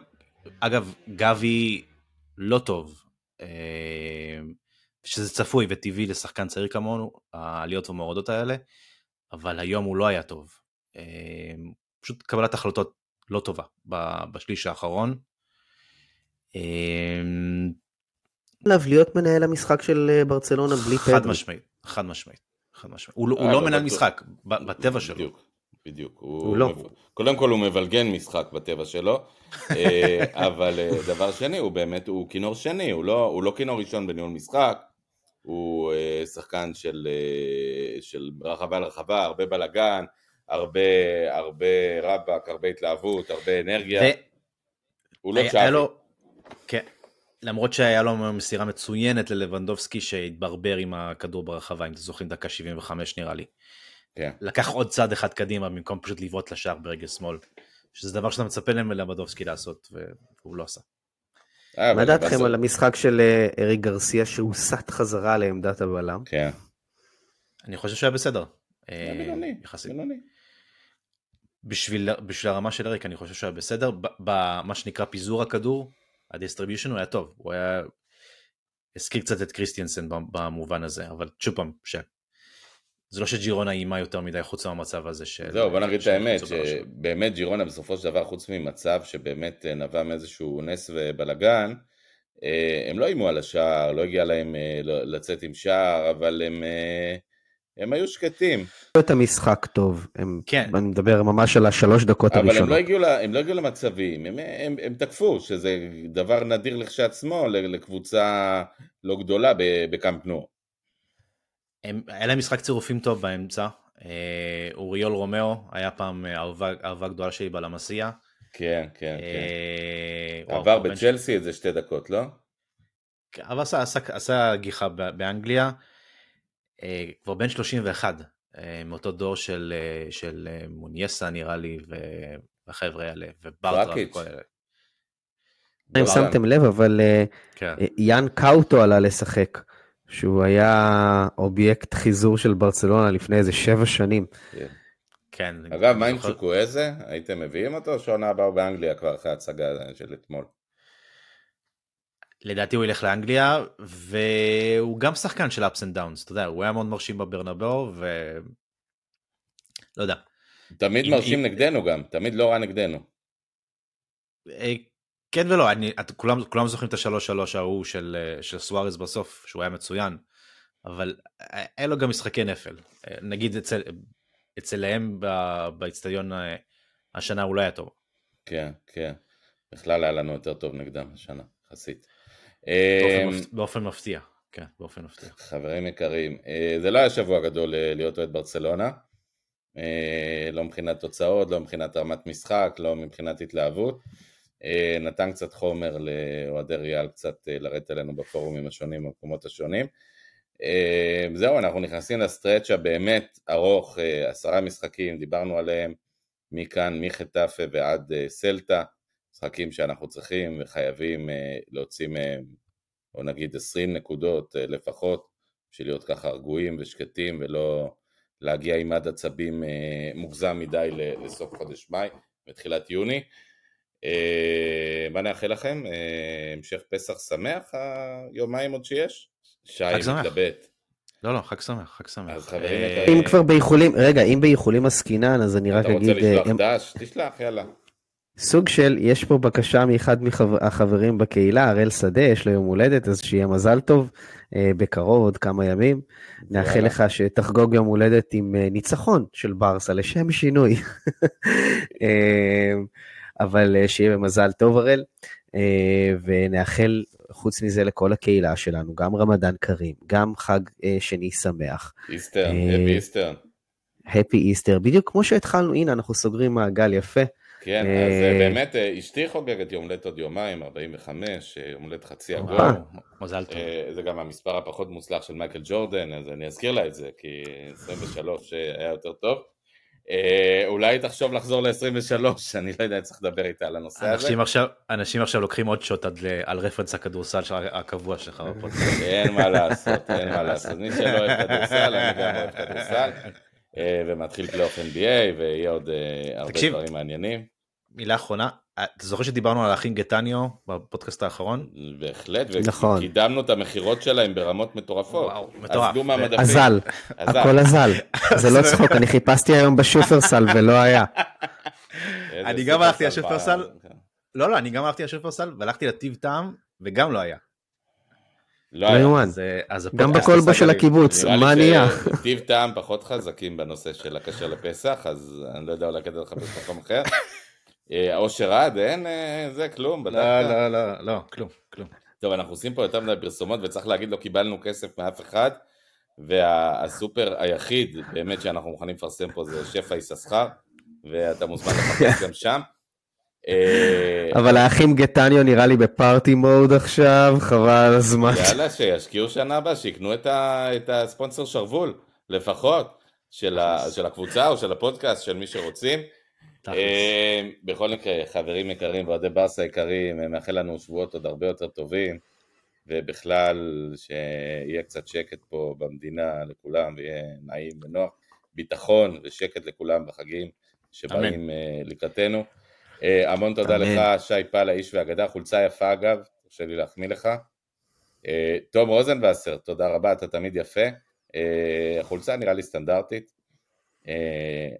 אגב, גבי לא טוב, שזה צפוי וטבעי לשחקן צעיר כמונו, העליות והמורדות האלה, אבל היום הוא לא היה טוב. פשוט קבלת החלטות לא טובה בשליש האחרון. עליו להיות מנהל המשחק של אה, ברצלונה בלי חד פדרי. משמעית, חד משמעית, חד משמעית. הוא לא- הוא אה, לא מנהל משחק, בטבע שלו. בדיוק, בדיוק. הוא לא. קודם כל הוא מבלגן משחק בטבע שלו, אה, [LAUGHS] אבל דבר שני, הוא באמת, הוא כינור שני, הוא לא, הוא לא כינור ראשון בניהול משחק, הוא שחקן של, אה, של רחבה לרחבה, הרבה בלאגן, הרבה, הרבה רבאק, הרבה התלהבות, הרבה אנרגיה, ו- הוא לא צ'אבי. כן, למרות שהיה לו מסירה מצוינת ללבנדובסקי שהתברבר עם הכדור ברחבה, אם אתם זוכרים דקה 75 נראה לי. כן. לקח עוד צעד אחד קדימה במקום פשוט לבעוט לשער ברגל שמאל, שזה דבר שאתה מצפה ללבנדובסקי לעשות, והוא לא עשה. אה, מה דעתכם על המשחק של אה, אריק גרסיה שהוסט חזרה לעמדת הבלם? כן, אני חושב שהיה בסדר. אה, בינוני, יחסית. בינוני. בשביל, הרמה של אריק אני חושב שהיה בסדר, במה שנקרא פיזור הכדור, ה distribution הוא היה טוב, הוא היה, הזכיר קצת את קריסטיאנסן במ- במובן הזה, אבל שוב פעם, ש... זה לא שג'ירונה איימה יותר מדי חוץ מהמצב הזה של... זהו, בוא נגיד את האמת. שבאמת ג'ירונה בסופו של דבר, חוץ ממצב שבאמת אה, נבע מאיזשהו נס ובלאגן, אה, הם לא איימו על השער, לא הגיע להם אה, לצאת עם שער, אבל הם, הם היו שקטים. את המשחק טוב, הם, כן. אני מדבר ממש על השלוש דקות אבל הם הראשונות. לא, הגיעו, ל- הם לא הגיעו למצבים, הם, הם, הם תקפו, שזה דבר נדיר לכשעצמו לקבוצה לא גדולה בקאמפ נו. הם, היה להם משחק צירופים טוב באמצע, אה, אוריול רומאו היה פעם אה, אהובה, אהבה גדולה שלי בלה מאסיה. כן, כן, כן. אה, וואו, עבר בצ'לסי איזה שתי דקות, לא? כן, אבל עשה, עשה, עשה גיחה ב- באנגליה, כבר בן 31, אה, מאותו דור של, אה, של אה, מונייסה נראה לי, והחבר'ה האלה, וברטרה. וכל אלה. אם. שמתם לב, אבל אה, כן. אה, יאן קאוטו עלה לשחק, שהוא היה אובייקט חיזור של ברצלונה לפני איזה שבע שנים. כן. כן. אגב, מה עם צ'וקואזה? הייתם מביאים אותו? שעונה הבאה באנגליה כבר אחרי ההצגה של אתמול. לדעתי הוא ילך לאנגליה, והוא גם שחקן של ups and downs, אתה יודע, הוא היה מאוד מרשים בברנבאו, ו... לא יודע. תמיד אם- מרשים אם- נגדנו גם, תמיד לא רע נגדנו. אה, כן ולא, אני, את, כולם, כולם זוכרים את השלוש שלוש ההוא של, אה, של סוארז בסוף, שהוא היה מצוין, אבל היה לו גם משחקי נפל. אה, נגיד אצל, אצלהם ב- באצטדיון אה, השנה הוא לא היה טוב. כן, כן. בכלל היה לנו יותר טוב נגדם השנה, יחסית. באופן, אמ. באופן מפתיע. כן, באופן מפתיע. חברים יקרים, אה, זה לא היה שבוע גדול אה, להיות אוהד ברצלונה. אה, לא מבחינת תוצאות, לא מבחינת רמת משחק, לא מבחינת התלהבות. נתן קצת חומר לאוהדי ריאל קצת לרדת אלינו בפורומים השונים, במקומות השונים. זהו, אנחנו נכנסים לסטרץ' הבאמת ארוך, עשרה משחקים, דיברנו עליהם, מכאן, מחטאפה ועד סלטה, משחקים שאנחנו צריכים וחייבים אה, להוציא מהם, או נגיד 20 נקודות אה, לפחות, בשביל להיות ככה רגועים ושקטים ולא להגיע עם מד עצבים אה, מוגזם מדי ל- לסוף חודש מאי ותחילת יוני. מה נאחל לכם? המשך פסח שמח, היומיים עוד שיש? שי. מתלבט. לא, לא, חג שמח, חג שמח. אז חברים אם כבר באיחולים, רגע, אם באיחולים עסקינן, אז אני רק אתה רוצה אגיד, לשלוח דש? תשלח, יאללה. סוג של, יש פה בקשה מאחד מהחברים בקהילה, הראל שדה, יש לו יום הולדת, אז שיהיה מזל טוב אה, בקרוב, עוד כמה ימים. נאחל לך שתחגוג יום הולדת עם אה, ניצחון של ברסה, לשם שינוי. [LAUGHS] אה, אבל אה, שיהיה במזל טוב, הראל, אה, ונאחל חוץ מזה לכל הקהילה שלנו, גם רמדאן כרים, גם חג אה, שני שמח. איסטרן, הפי איסטרן. הפי איסטר, בדיוק כמו שהתחלנו, הנה אנחנו סוגרים מעגל יפה. כן, אז באמת אשתי חוגגת יום הולדת עוד יומיים, 45, יום הולדת חצי עגול. מזל טוב. זה גם המספר הפחות מוצלח של מייקל ג'ורדן, אז אני אזכיר לה את זה, כי 23 היה יותר טוב. אה, אולי תחשוב לחזור ל-23, [LAUGHS] אני לא יודע, צריך לדבר איתה על הנושא אנשים הזה. אנשים עכשיו לוקחים עוד shot על reference הכדורסל הקבוע שלך [LAUGHS] בפודקאסט. אין מה לעשות, אין מה [LAUGHS] לעשות. מי שלא אוהב כדורסל, אני גם אוהב כדורסל. אה, ומתחיל פלייאוף NBA, ויהיה עוד אה, הרבה דברים מעניינים. מילה אחרונה, אתה זוכר שדיברנו על האחים גטניו בפודקאסט האחרון? בהחלט, נכון. וקידמנו את המכירות שלהם ברמות מטורפות. וואו, מטורף. עזבו מהמדפים. אזל, הכל אזל. זה לא צחוק, אני חיפשתי היום בשופרסל ולא היה. אני גם הלכתי לשופרסל, לא, לא, אני גם הלכתי לשופרסל והלכתי לטיב טעם וגם לא היה. לא יאומן. גם בכלבו של הקיבוץ, מה נהיה? שטיב טעם פחות חזקים בנושא של הכשר לפסח, אז אני לא יודע אולי כדאי לחפש מקום אחר. אושר אה, עד, אין אה, זה, כלום. לא, לא, לא, לא, כלום, כלום. טוב, אנחנו עושים פה יותר מדי פרסומות, וצריך להגיד, לא קיבלנו כסף מאף אחד, והסופר היחיד באמת שאנחנו מוכנים לפרסם פה זה שפע יששכר, ואתה מוזמן לחפש גם שם. אה, אבל האחים גטניו נראה לי בפארטי מוד עכשיו, חבל הזמן. יאללה, שישקיעו שנה הבאה, שיקנו את הספונסר שרוול, לפחות, של הקבוצה או של הפודקאסט, של מי שרוצים. אה, בכל מקרה, חברים יקרים ואוהדי ברסה יקרים, אה, מאחל לנו שבועות עוד הרבה יותר טובים, ובכלל שיהיה קצת שקט פה במדינה לכולם, ויהיה נעים ונוח, ביטחון ושקט לכולם בחגים שבאים אה, לקראתנו. המון תודה אמן. לך, שי פל, האיש והאגדה, חולצה יפה אגב, תרשה לי להחמיא לך. תום רוזנבסר, תודה רבה, אתה תמיד יפה. החולצה נראה לי סטנדרטית,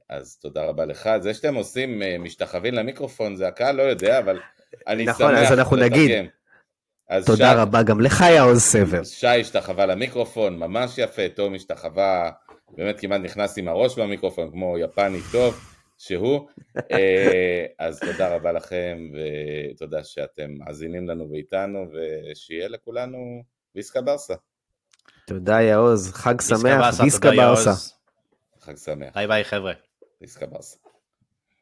אז תודה רבה לך. זה שאתם עושים אה, משתחווים למיקרופון, זה הקהל לא יודע, אבל אני נכון, שמח. נכון, אז אנחנו נגיד. תודה שי, רבה גם לך, יעוז סבר. שי השתחווה למיקרופון, ממש יפה, תום השתחווה, באמת כמעט נכנס עם הראש במיקרופון, כמו יפני טוב שהוא. אה, אז תודה רבה לכם, ותודה שאתם מאזינים לנו ואיתנו, ושיהיה לכולנו ויסקה ברסה. תודה יעוז, חג שמח, ויסקה ברסה. חג שמח. ביי ביי חבר'ה. ריסקה ברסה.